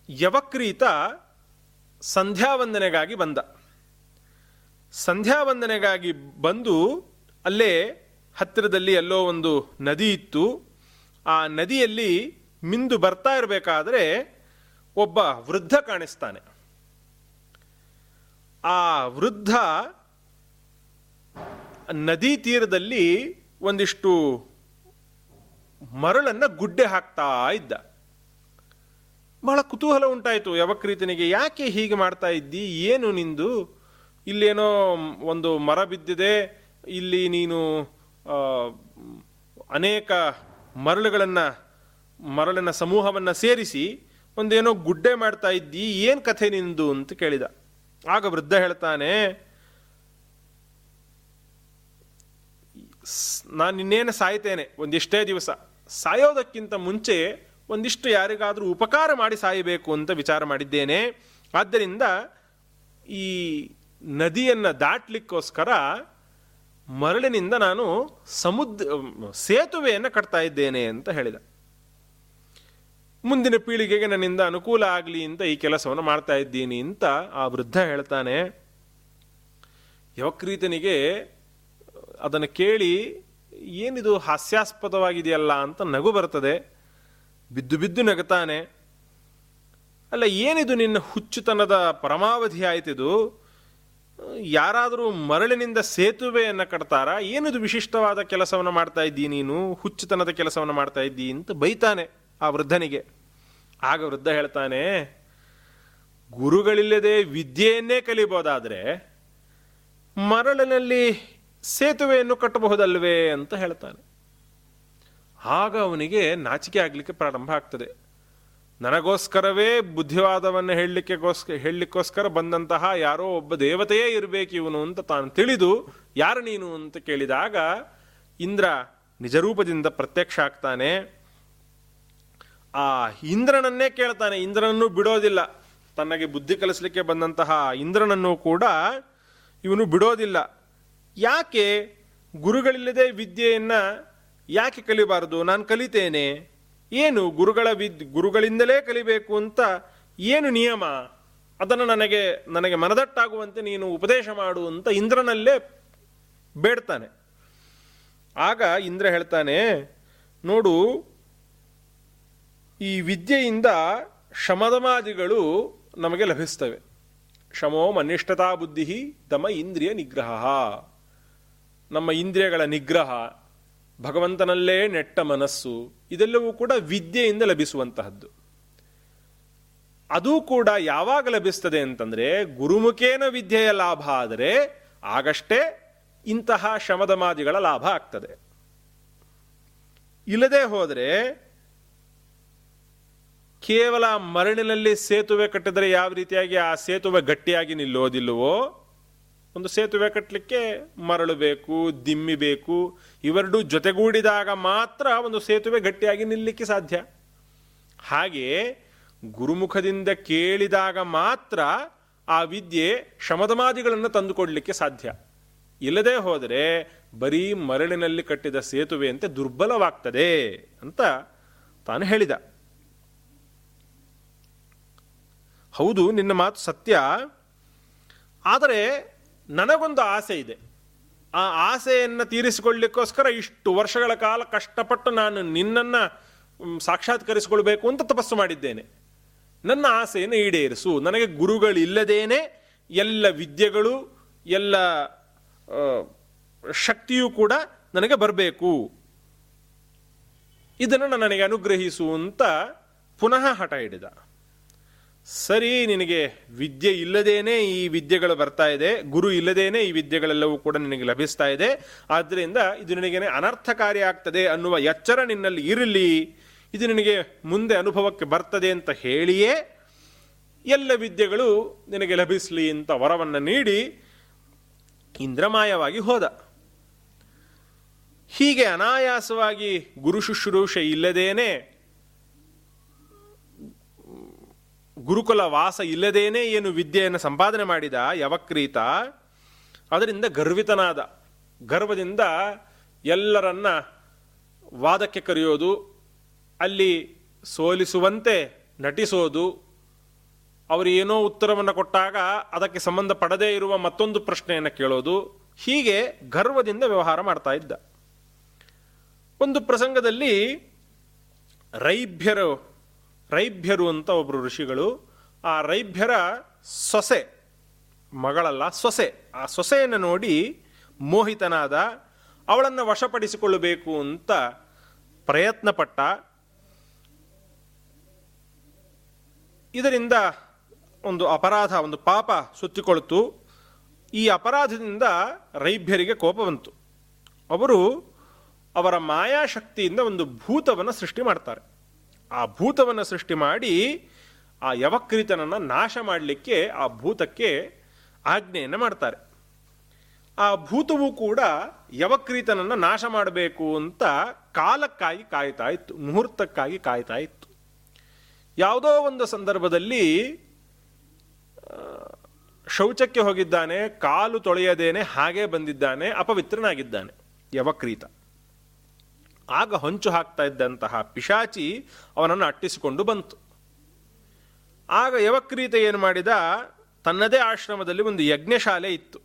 ಯವಕ್ರೀತ ಸಂಧ್ಯಾವಂದನೆಗಾಗಿ ಬಂದ. ಸಂಧ್ಯಾವಂದನೆಗಾಗಿ ಬಂದು ಅಲ್ಲೇ ಹತ್ತಿರದಲ್ಲಿ ಎಲ್ಲೋ ಒಂದು ನದಿ ಇತ್ತು. ಆ ನದಿಯಲ್ಲಿ ಮಿಂದು ಬರ್ತಾ ಇರಬೇಕಾದ್ರೆ ಒಬ್ಬ ವೃದ್ಧ ಕಾಣಿಸ್ತಾನೆ. ಆ ವೃದ್ಧ ನದಿ ತೀರದಲ್ಲಿ ಒಂದಿಷ್ಟು ಮರಳನ್ನು ಗುಡ್ಡೆ ಹಾಕ್ತಾ ಇದ್ದ. ಬಹಳ ಕುತೂಹಲ ಉಂಟಾಯಿತು. ಯವಕ್ರೀತನಿಗೆ, ಯಾಕೆ ಹೀಗೆ ಮಾಡ್ತಾ ಇದ್ದಿ? ಏನು ನಿಂದು? ಇಲ್ಲೇನೋ ಒಂದು ಮರ ಬಿದ್ದಿದೆ. ಇಲ್ಲಿ ನೀನು ಅನೇಕ ಮರಳುಗಳನ್ನು, ಮರಳಿನ ಸಮೂಹವನ್ನು ಸೇರಿಸಿ, ಒಂದೇನೋ ಗುಡ್ಡೆ ಮಾಡ್ತಾ ಇದ್ದಿ? ಏನು ಕಥೆ ನಿಂದು? ಅಂತ ಕೇಳಿದ. ಆಗ ವೃದ್ಧ ಹೇಳ್ತಾನೆ ನಾನು ಇನ್ನೇನು ಸಾಯ್ತೇನೆ ಒಂದಿಷ್ಟೇ ದಿವಸ. ಸಾಯೋದಕ್ಕಿಂತ ಮುಂಚೆ ಒಂದಿಷ್ಟು ಯಾರಿಗಾದರೂ ಉಪಕಾರ ಮಾಡಿ ಸಾಯಬೇಕು ಅಂತ ವಿಚಾರ ಮಾಡಿದ್ದೇನೆ. ಆದ್ದರಿಂದ ಈ ನದಿಯನ್ನು ದಾಟಲಿಕ್ಕೋಸ್ಕರ ಮರಳಿನಿಂದ ನಾನು ಸಮುದ್ರ, ಸೇತುವೆಯನ್ನು ಕಟ್ತಾ ಇದ್ದೇನೆ ಅಂತ ಹೇಳಿದ. ಮುಂದಿನ ಪೀಳಿಗೆಗೆ ನನ್ನಿಂದ ಅನುಕೂಲ ಆಗಲಿ ಅಂತ ಈ ಕೆಲಸವನ್ನು ಮಾಡ್ತಾ ಇದ್ದೀನಿ ಅಂತ ಆ ವೃದ್ಧ ಹೇಳ್ತಾನೆ. ಯವಕ್ರೀತನಿಗೆ ಅದನ್ನು ಕೇಳಿ, ಏನಿದು ಹಾಸ್ಯಾಸ್ಪದವಾಗಿದೆಯಲ್ಲ? ಅಂತ ನಗು ಬರ್ತದೆ. ಬಿದ್ದು ಬಿದ್ದು ನಗತಾನೆ. ಅಲ್ಲ, ಏನಿದು ನಿನ್ನ ಹುಚ್ಚುತನದ ಪರಮಾವಧಿ ಆಯ್ತಿದು? ಯಾರಾದರೂ ಮರಳಿನಿಂದ ಸೇತುವೆಯನ್ನು ಕಟ್ತಾರ? ಏನಿದು ವಿಶಿಷ್ಟವಾದ ಕೆಲಸವನ್ನು ಮಾಡ್ತಾ ಇದ್ದೀ ನೀನು? ಹುಚ್ಚುತನದ ಕೆಲಸವನ್ನು ಮಾಡ್ತಾ ಇದ್ದೀ ಅಂತ ಬೈತಾನೆ ಆ ವೃದ್ಧನಿಗೆ. ಆಗ ವೃದ್ಧ ಹೇಳ್ತಾನೆ, ಗುರುಗಳಿಲ್ಲದೆ ವಿದ್ಯೆಯನ್ನೇ ಕಲಿಬೋದಾದರೆ ಮರಳಿನಲ್ಲಿ ಸೇತುವೆಯನ್ನು ಕಟ್ಟಬಹುದಲ್ವೇ? ಅಂತ ಹೇಳ್ತಾನೆ. ಆಗ ಅವನಿಗೆ ನಾಚಿಕೆ ಆಗಲಿಕ್ಕೆ ಪ್ರಾರಂಭ ಆಗ್ತದೆ. ನನಗೋಸ್ಕರವೇ ಬುದ್ಧಿವಾದವನ್ನು ಹೇಳಲಿಕ್ಕೆಗೋಸ್ಕರ ಹೇಳಲಿಕ್ಕೋಸ್ಕರ ಬಂದಂತಹ ಯಾರೋ ಒಬ್ಬ ದೇವತೆಯೇ ಇರಬೇಕು ಇವನು ಅಂತ ತಾನು ತಿಳಿದು, ಯಾರು ನೀನು ಅಂತ ಕೇಳಿದಾಗ ಇಂದ್ರ ನಿಜರೂಪದಿಂದ ಪ್ರತ್ಯಕ್ಷ ಆಗ್ತಾನೆ. ಆ ಇಂದ್ರನನ್ನೇ ಕೇಳ್ತಾನೆ. ಇಂದ್ರನನ್ನು ಬಿಡೋದಿಲ್ಲ. ತನಗೆ ಬುದ್ಧಿ ಕಲಿಸಲಿಕ್ಕೆ ಬಂದಂತಹ ಇಂದ್ರನನ್ನು ಕೂಡ ಇವನು ಬಿಡೋದಿಲ್ಲ. ಯಾಕೆ? ಗುರುಗಳಿಲ್ಲದೆ ವಿದ್ಯೆಯನ್ನ ಯಾಕೆ ಕಲಿಬಾರದು? ನಾನು ಕಲಿತೇನೆ. ಏನು ಗುರುಗಳ ವಿದ್, ಗುರುಗಳಿಂದಲೇ ಕಲಿಬೇಕು ಅಂತ ಏನು ನಿಯಮ? ಅದನ್ನು ನನಗೆ ನನಗೆ ಮನದಟ್ಟಾಗುವಂತೆ ನೀನು ಉಪದೇಶ ಮಾಡು ಅಂತ ಇಂದ್ರನಲ್ಲೇ ಬೇಡ್ತಾನೆ. ಆಗ ಇಂದ್ರ ಹೇಳ್ತಾನೆ, ನೋಡು, ಈ ವಿದ್ಯೆಯಿಂದ ಶಮದಮಾದಿಗಳು ನಮಗೆ ಲಭಿಸ್ತವೆ. ಶಮೋ ಮನಿಷ್ಠತಾ ಬುದ್ಧಿ ದಮ ಇಂದ್ರಿಯ ನಿಗ್ರಹ. ನಮ್ಮ ಇಂದ್ರಿಯಗಳ ನಿಗ್ರಹ. ಭಗವಂತನಲ್ಲೇ ನೆಟ್ಟ ಮನಸ್ಸು, ಇದೆಲ್ಲವೂ ಕೂಡ ವಿದ್ಯೆಯಿಂದ ಲಭಿಸುವಂತಹದ್ದು. ಅದು ಕೂಡ ಯಾವಾಗ ಲಭಿಸ್ತದೆ ಅಂತಂದರೆ, ಗುರುಮುಖೇನ ವಿದ್ಯೆಯ ಲಾಭ ಆದರೆ, ಆಗಷ್ಟೇ ಇಂತಹ ಶಮದಮಾದಿಗಳ ಲಾಭ ಆಗ್ತದೆ. ಇಲ್ಲದೆ ಹೋದರೆ, ಕೇವಲ ಮರಣಿನಲ್ಲಿ ಸೇತುವೆ ಕಟ್ಟಿದರೆ ಯಾವ ರೀತಿಯಾಗಿ ಆ ಸೇತುವೆ ಗಟ್ಟಿಯಾಗಿ ನಿಲ್ಲೋದಿಲ್ಲವೋ ಒಂದು ಸೇತುವೆ ಕಟ್ಟಲಿಕ್ಕೆ ಮರಳು ಬೇಕು, ದಿಮ್ಮಿ ಬೇಕು, ಇವೆರಡು ಜೊತೆಗೂಡಿದಾಗ ಮಾತ್ರ ಒಂದು ಸೇತುವೆ ಗಟ್ಟಿಯಾಗಿ ನಿಲ್ಲಲಿಕ್ಕೆ ಸಾಧ್ಯ. ಹಾಗೆ ಗುರುಮುಖದಿಂದ ಕೇಳಿದಾಗ ಮಾತ್ರ ಆ ವಿದ್ಯೆ ಶಮದಮಾದಿಗಳನ್ನು ತಂದುಕೊಡ್ಲಿಕ್ಕೆ ಸಾಧ್ಯ. ಇಲ್ಲದೆ ಹೋದರೆ ಬರೀ ಮರಳಿನಲ್ಲಿ ಕಟ್ಟಿದ ಸೇತುವೆಯಂತೆ ದುರ್ಬಲವಾಗ್ತದೆ ಅಂತ ತಾನು ಹೇಳಿದ. ಹೌದು, ನಿನ್ನ ಮಾತು ಸತ್ಯ. ಆದರೆ ನನಗೊಂದು ಆಸೆ ಇದೆ. ಆ ಆಸೆಯನ್ನು ತೀರಿಸಿಕೊಳ್ಳಿಕ್ಕೋಸ್ಕರ ಇಷ್ಟು ವರ್ಷಗಳ ಕಾಲ ಕಷ್ಟಪಟ್ಟು ನಾನು ನಿನ್ನನ್ನು ಸಾಕ್ಷಾತ್ಕರಿಸಿಕೊಳ್ಬೇಕು ಅಂತ ತಪಸ್ಸು ಮಾಡಿದ್ದೇನೆ. ನನ್ನ ಆಸೆಯನ್ನು ಈಡೇರಿಸು. ನನಗೆ ಗುರುಗಳಿಲ್ಲದೇನೆ ಎಲ್ಲ ವಿದ್ಯೆಗಳು, ಎಲ್ಲ ಶಕ್ತಿಯೂ ಕೂಡ ನನಗೆ ಬರಬೇಕು. ಇದನ್ನು ನನಗೆ ಅನುಗ್ರಹಿಸು ಅಂತ ಪುನಃ ಹಠ ಹಿಡಿದ. ಸರಿ, ನಿನಗೆ ವಿದ್ಯೆ ಇಲ್ಲದೇನೆ ಈ ವಿದ್ಯೆಗಳು ಬರ್ತಾ ಇದೆ. ಗುರು ಇಲ್ಲದೇನೆ ಈ ವಿದ್ಯೆಗಳೆಲ್ಲವೂ ಕೂಡ ನಿನಗೆ ಲಭಿಸ್ತಾ ಇದೆ. ಆದ್ದರಿಂದ ಇದು ನಿನಗೇನೆ ಅನರ್ಥಕಾರಿ ಆಗ್ತದೆ ಅನ್ನುವ ಎಚ್ಚರ ನಿನ್ನಲ್ಲಿ ಇರಲಿ. ಇದು ನಿನಗೆ ಮುಂದೆ ಅನುಭವಕ್ಕೆ ಬರ್ತದೆ ಅಂತ ಹೇಳಿಯೇ ಎಲ್ಲ ವಿದ್ಯೆಗಳು ನಿನಗೆ ಲಭಿಸಲಿ ಅಂತ ವರವನ್ನು ನೀಡಿ ಇಂದ್ರಮಾಯವಾಗಿ ಹೋದ. ಹೀಗೆ ಅನಾಯಾಸವಾಗಿ ಗುರು ಶುಶ್ರೂಷೆ ಇಲ್ಲದೇನೆ ಗುರುಕುಲ ವಾಸ ಇಲ್ಲದೇನೆ ಏನು ವಿದ್ಯೆಯನ್ನು ಸಂಪಾದನೆ ಮಾಡಿದ ಯವಕ್ರೀತ, ಅದರಿಂದ ಗರ್ವಿತನಾದ. ಗರ್ವದಿಂದ ಎಲ್ಲರನ್ನ ವಾದಕ್ಕೆ ಕರೆಯೋದು, ಅಲ್ಲಿ ಸೋಲಿಸುವಂತೆ ನಟಿಸೋದು, ಅವರು ಏನೋ ಉತ್ತರವನ್ನು ಕೊಟ್ಟಾಗ ಅದಕ್ಕೆ ಸಂಬಂಧಪಡದೇ ಇರುವ ಮತ್ತೊಂದು ಪ್ರಶ್ನೆಯನ್ನು ಕೇಳೋದು, ಹೀಗೆ ಗರ್ವದಿಂದ ವ್ಯವಹಾರ ಮಾಡ್ತಾ ಇದ್ದ. ಒಂದು ಪ್ರಸಂಗದಲ್ಲಿ ರೈಭ್ಯರು ರೈಭ್ಯರು ಅಂತ ಒಬ್ಬರು ಋಷಿಗಳು, ಆ ರೈಭ್ಯರ ಸೊಸೆ, ಮಗಳಲ್ಲ, ಸೊಸೆ. ಆ ಸೊಸೆಯನ್ನು ನೋಡಿ ಮೋಹಿತನಾದ, ಅವಳನ್ನು ವಶಪಡಿಸಿಕೊಳ್ಳಬೇಕು ಅಂತ ಪ್ರಯತ್ನಪಟ್ಟ. ಇದರಿಂದ ಒಂದು ಅಪರಾಧ, ಒಂದು ಪಾಪ ಸುತ್ತಿಕೊಳ್ತು. ಈ ಅಪರಾಧದಿಂದ ರೈಭ್ಯರಿಗೆ ಕೋಪ ಬಂತು. ಅವರು ಅವರ ಮಾಯಾಶಕ್ತಿಯಿಂದ ಒಂದು ಭೂತವನ್ನು ಸೃಷ್ಟಿ ಮಾಡ್ತಾರೆ. ಆ ಭೂತವನ್ನು ಸೃಷ್ಟಿ ಮಾಡಿ ಆ ಯವಕ್ರೀತನನ್ನು ನಾಶ ಮಾಡಲಿಕ್ಕೆ ಆ ಭೂತಕ್ಕೆ ಆಜ್ಞೆಯನ್ನು ಮಾಡ್ತಾರೆ. ಆ ಭೂತವು ಕೂಡ ಯವಕ್ರೀತನನ್ನು ನಾಶ ಮಾಡಬೇಕು ಅಂತ ಕಾಲಕ್ಕಾಗಿ ಕಾಯ್ತಾ ಇತ್ತು, ಮುಹೂರ್ತಕ್ಕಾಗಿ ಕಾಯ್ತಾ ಇತ್ತು. ಯಾವುದೋ ಒಂದು ಸಂದರ್ಭದಲ್ಲಿ ಶೌಚಕ್ಕೆ ಹೋಗಿದ್ದಾನೆ, ಕಾಲು ತೊಳೆಯದೇನೆ, ಹಾಗೆ ಬಂದಿದ್ದಾನೆ, ಅಪವಿತ್ರನಾಗಿದ್ದಾನೆ ಯವಕ್ರೀತ. ಆಗ ಹೊಂಚು ಹಾಕ್ತಾ ಇದ್ದಂತಹ ಪಿಶಾಚಿ ಅವನನ್ನು ಅಟ್ಟಿಸಿಕೊಂಡು ಬಂತು. ಆಗ ಯವಕ್ರೀತ ಏನು ಮಾಡಿದ? ತನ್ನದೇ ಆಶ್ರಮದಲ್ಲಿ ಒಂದು ಯಜ್ಞಶಾಲೆ ಇತ್ತು.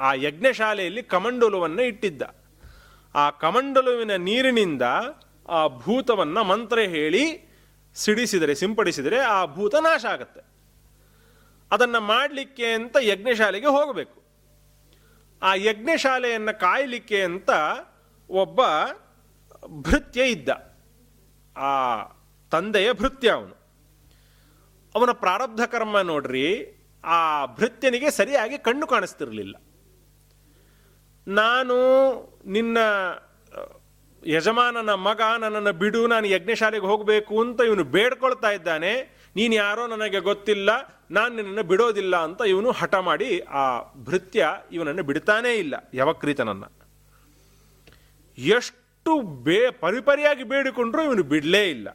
ಆ ಯಜ್ಞಶಾಲೆಯಲ್ಲಿ ಕಮಂಡಲುವನ್ನು ಇಟ್ಟಿದ್ದ. ಆ ಕಮಂಡಲುವಿನ ನೀರಿನಿಂದ ಆ ಭೂತವನ್ನು ಮಂತ್ರ ಹೇಳಿ ಸಿಡಿಸಿದರೆ, ಸಿಂಪಡಿಸಿದರೆ ಆ ಭೂತ ನಾಶ ಆಗತ್ತೆ. ಅದನ್ನು ಮಾಡಲಿಕ್ಕೆ ಅಂತ ಯಜ್ಞಶಾಲೆಗೆ ಹೋಗಬೇಕು. ಆ ಯಜ್ಞಶಾಲೆಯನ್ನು ಕಾಯಲಿಕ್ಕೆ ಅಂತ ಒಬ್ಬ ಭೃತ್ಯ ಇದ್ದ. ಆ ತಂದೆಯ ಭೃತ್ಯ ಅವನು. ಅವನ ಪ್ರಾರಬ್ಧ ಕರ್ಮ ನೋಡ್ರಿ, ಆ ಭೃತ್ಯನಿಗೆ ಸರಿಯಾಗಿ ಕಣ್ಣು ಕಾಣಿಸ್ತಿರಲಿಲ್ಲ. ನಾನು ನಿನ್ನ ಯಜಮಾನನ ಮಗ, ನನ್ನನ್ನು ಬಿಡು, ನಾನು ಯಜ್ಞಶಾಲೆಗೆ ಹೋಗಬೇಕು ಅಂತ ಇವನು ಬೇಡ್ಕೊಳ್ತಾ ಇದ್ದಾನೆ. ನೀನು ಯಾರೋ ನನಗೆ ಗೊತ್ತಿಲ್ಲ, ನಾನು ನಿನ್ನನ್ನು ಬಿಡೋದಿಲ್ಲ ಅಂತ ಇವನು ಹಠ ಮಾಡಿ ಆ ಭೃತ್ಯ ಇವನನ್ನು ಬಿಡ್ತಾನೇ ಇಲ್ಲ, ಯವಕ್ರೀತನನ್ನು. ಎಷ್ಟು ಬೇ ಪರಿಪರಿಯಾಗಿ ಬೇಡಿಕೊಂಡ್ರೂ ಇವನು ಬಿಡಲೇ ಇಲ್ಲ.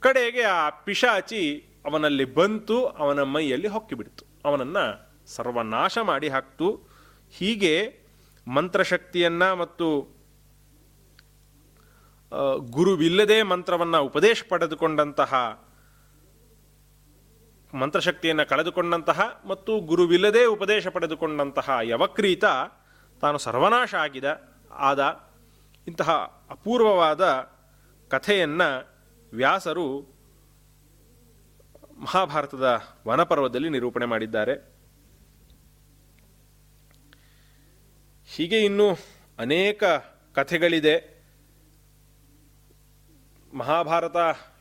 ಕಡೆಗೆ ಆ ಪಿಶಾಚಿ ಅವನಲ್ಲಿ ಬಂತು, ಅವನ ಮೈಯಲ್ಲಿ ಹೊಕ್ಕಿಬಿಡ್ತು. ಅವನನ್ನು ಸರ್ವನಾಶ ಮಾಡಿ ಹಾಕ್ತು. ಹೀಗೆ ಮಂತ್ರಶಕ್ತಿಯನ್ನು ಮತ್ತು ಗುರುವಿಲ್ಲದೆ ಮಂತ್ರವನ್ನು ಉಪದೇಶ ಪಡೆದುಕೊಂಡಂತಹ, ಮಂತ್ರಶಕ್ತಿಯನ್ನು ಕಳೆದುಕೊಂಡಂತಹ ಮತ್ತು ಗುರುವಿಲ್ಲದೆ ಉಪದೇಶ ಪಡೆದುಕೊಂಡಂತಹ ಯವಕ್ರೀತ ತಾನು ಸರ್ವನಾಶ ಆಗಿದ. ಆದ ಇಂತಹ ಅಪೂರ್ವವಾದ ಕಥೆಯನ್ನು ವ್ಯಾಸರು ಮಹಾಭಾರತದ ವನಪರ್ವದಲ್ಲಿ ನಿರೂಪಣೆ ಮಾಡಿದ್ದಾರೆ. ಹೀಗೆ ಇನ್ನೂ ಅನೇಕ ಕಥೆಗಳಿದೆ. ಮಹಾಭಾರತ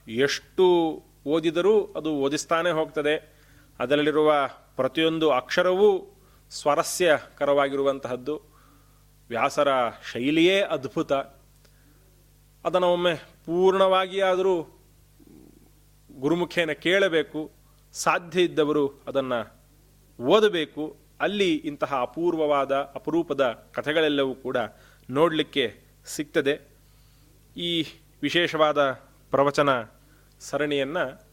ಎಷ್ಟು ಓದಿದರೂ ಅದು ಓದಿಸ್ತಾನೆ ಹೋಗ್ತದೆ. ಅದರಲ್ಲಿರುವ ಪ್ರತಿಯೊಂದು ಅಕ್ಷರವೂ ಸ್ವಾರಸ್ಯಕರವಾಗಿರುವಂತಹದ್ದು. ವ್ಯಾಸರ ಶೈಲಿಯೇ ಅದ್ಭುತ. ಅದನ್ನು ಒಮ್ಮೆ ಪೂರ್ಣವಾಗಿ ಆದರೂ ಗುರುಮುಖೇನ ಕೇಳಬೇಕು. ಸಾಧ್ಯ ಇದ್ದವರು ಅದನ್ನು ಓದಬೇಕು. ಅಲ್ಲಿ ಇಂತಹ ಅಪೂರ್ವವಾದ, ಅಪರೂಪದ ಕಥೆಗಳೆಲ್ಲವೂ ಕೂಡ ನೋಡಲಿಕ್ಕೆ ಸಿಗ್ತದೆ. ಈ ವಿಶೇಷವಾದ ಪ್ರವಚನ ಸರಣಿಯನ್ನು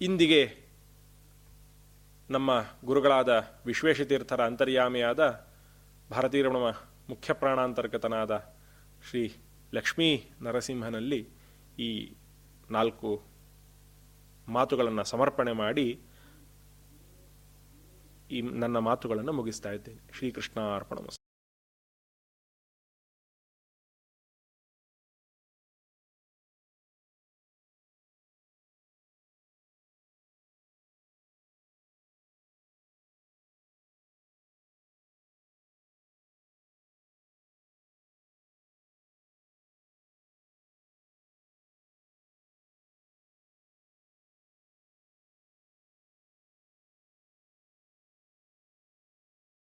ಇಂದಿಗೆ ನಮ್ಮ ಗುರುಗಳಾದ ವಿಶ್ವೇಶತೀರ್ಥರ ಅಂತರ್ಯಾಮಿಯಾದ ಭಾರತೀರಮಣ ಮುಖ್ಯ ಪ್ರಾಣಾಂತರ್ಗತನಾದ ಶ್ರೀ ಲಕ್ಷ್ಮೀ ನರಸಿಂಹನಲ್ಲಿ ಈ ನಾಲ್ಕು ಮಾತುಗಳನ್ನು ಸಮರ್ಪಣೆ ಮಾಡಿ ಈ ನನ್ನ ಮಾತುಗಳನ್ನು ಮುಗಿಸ್ತಾ ಇದ್ದೇನೆ. ಶ್ರೀಕೃಷ್ಣ ಅರ್ಪಣ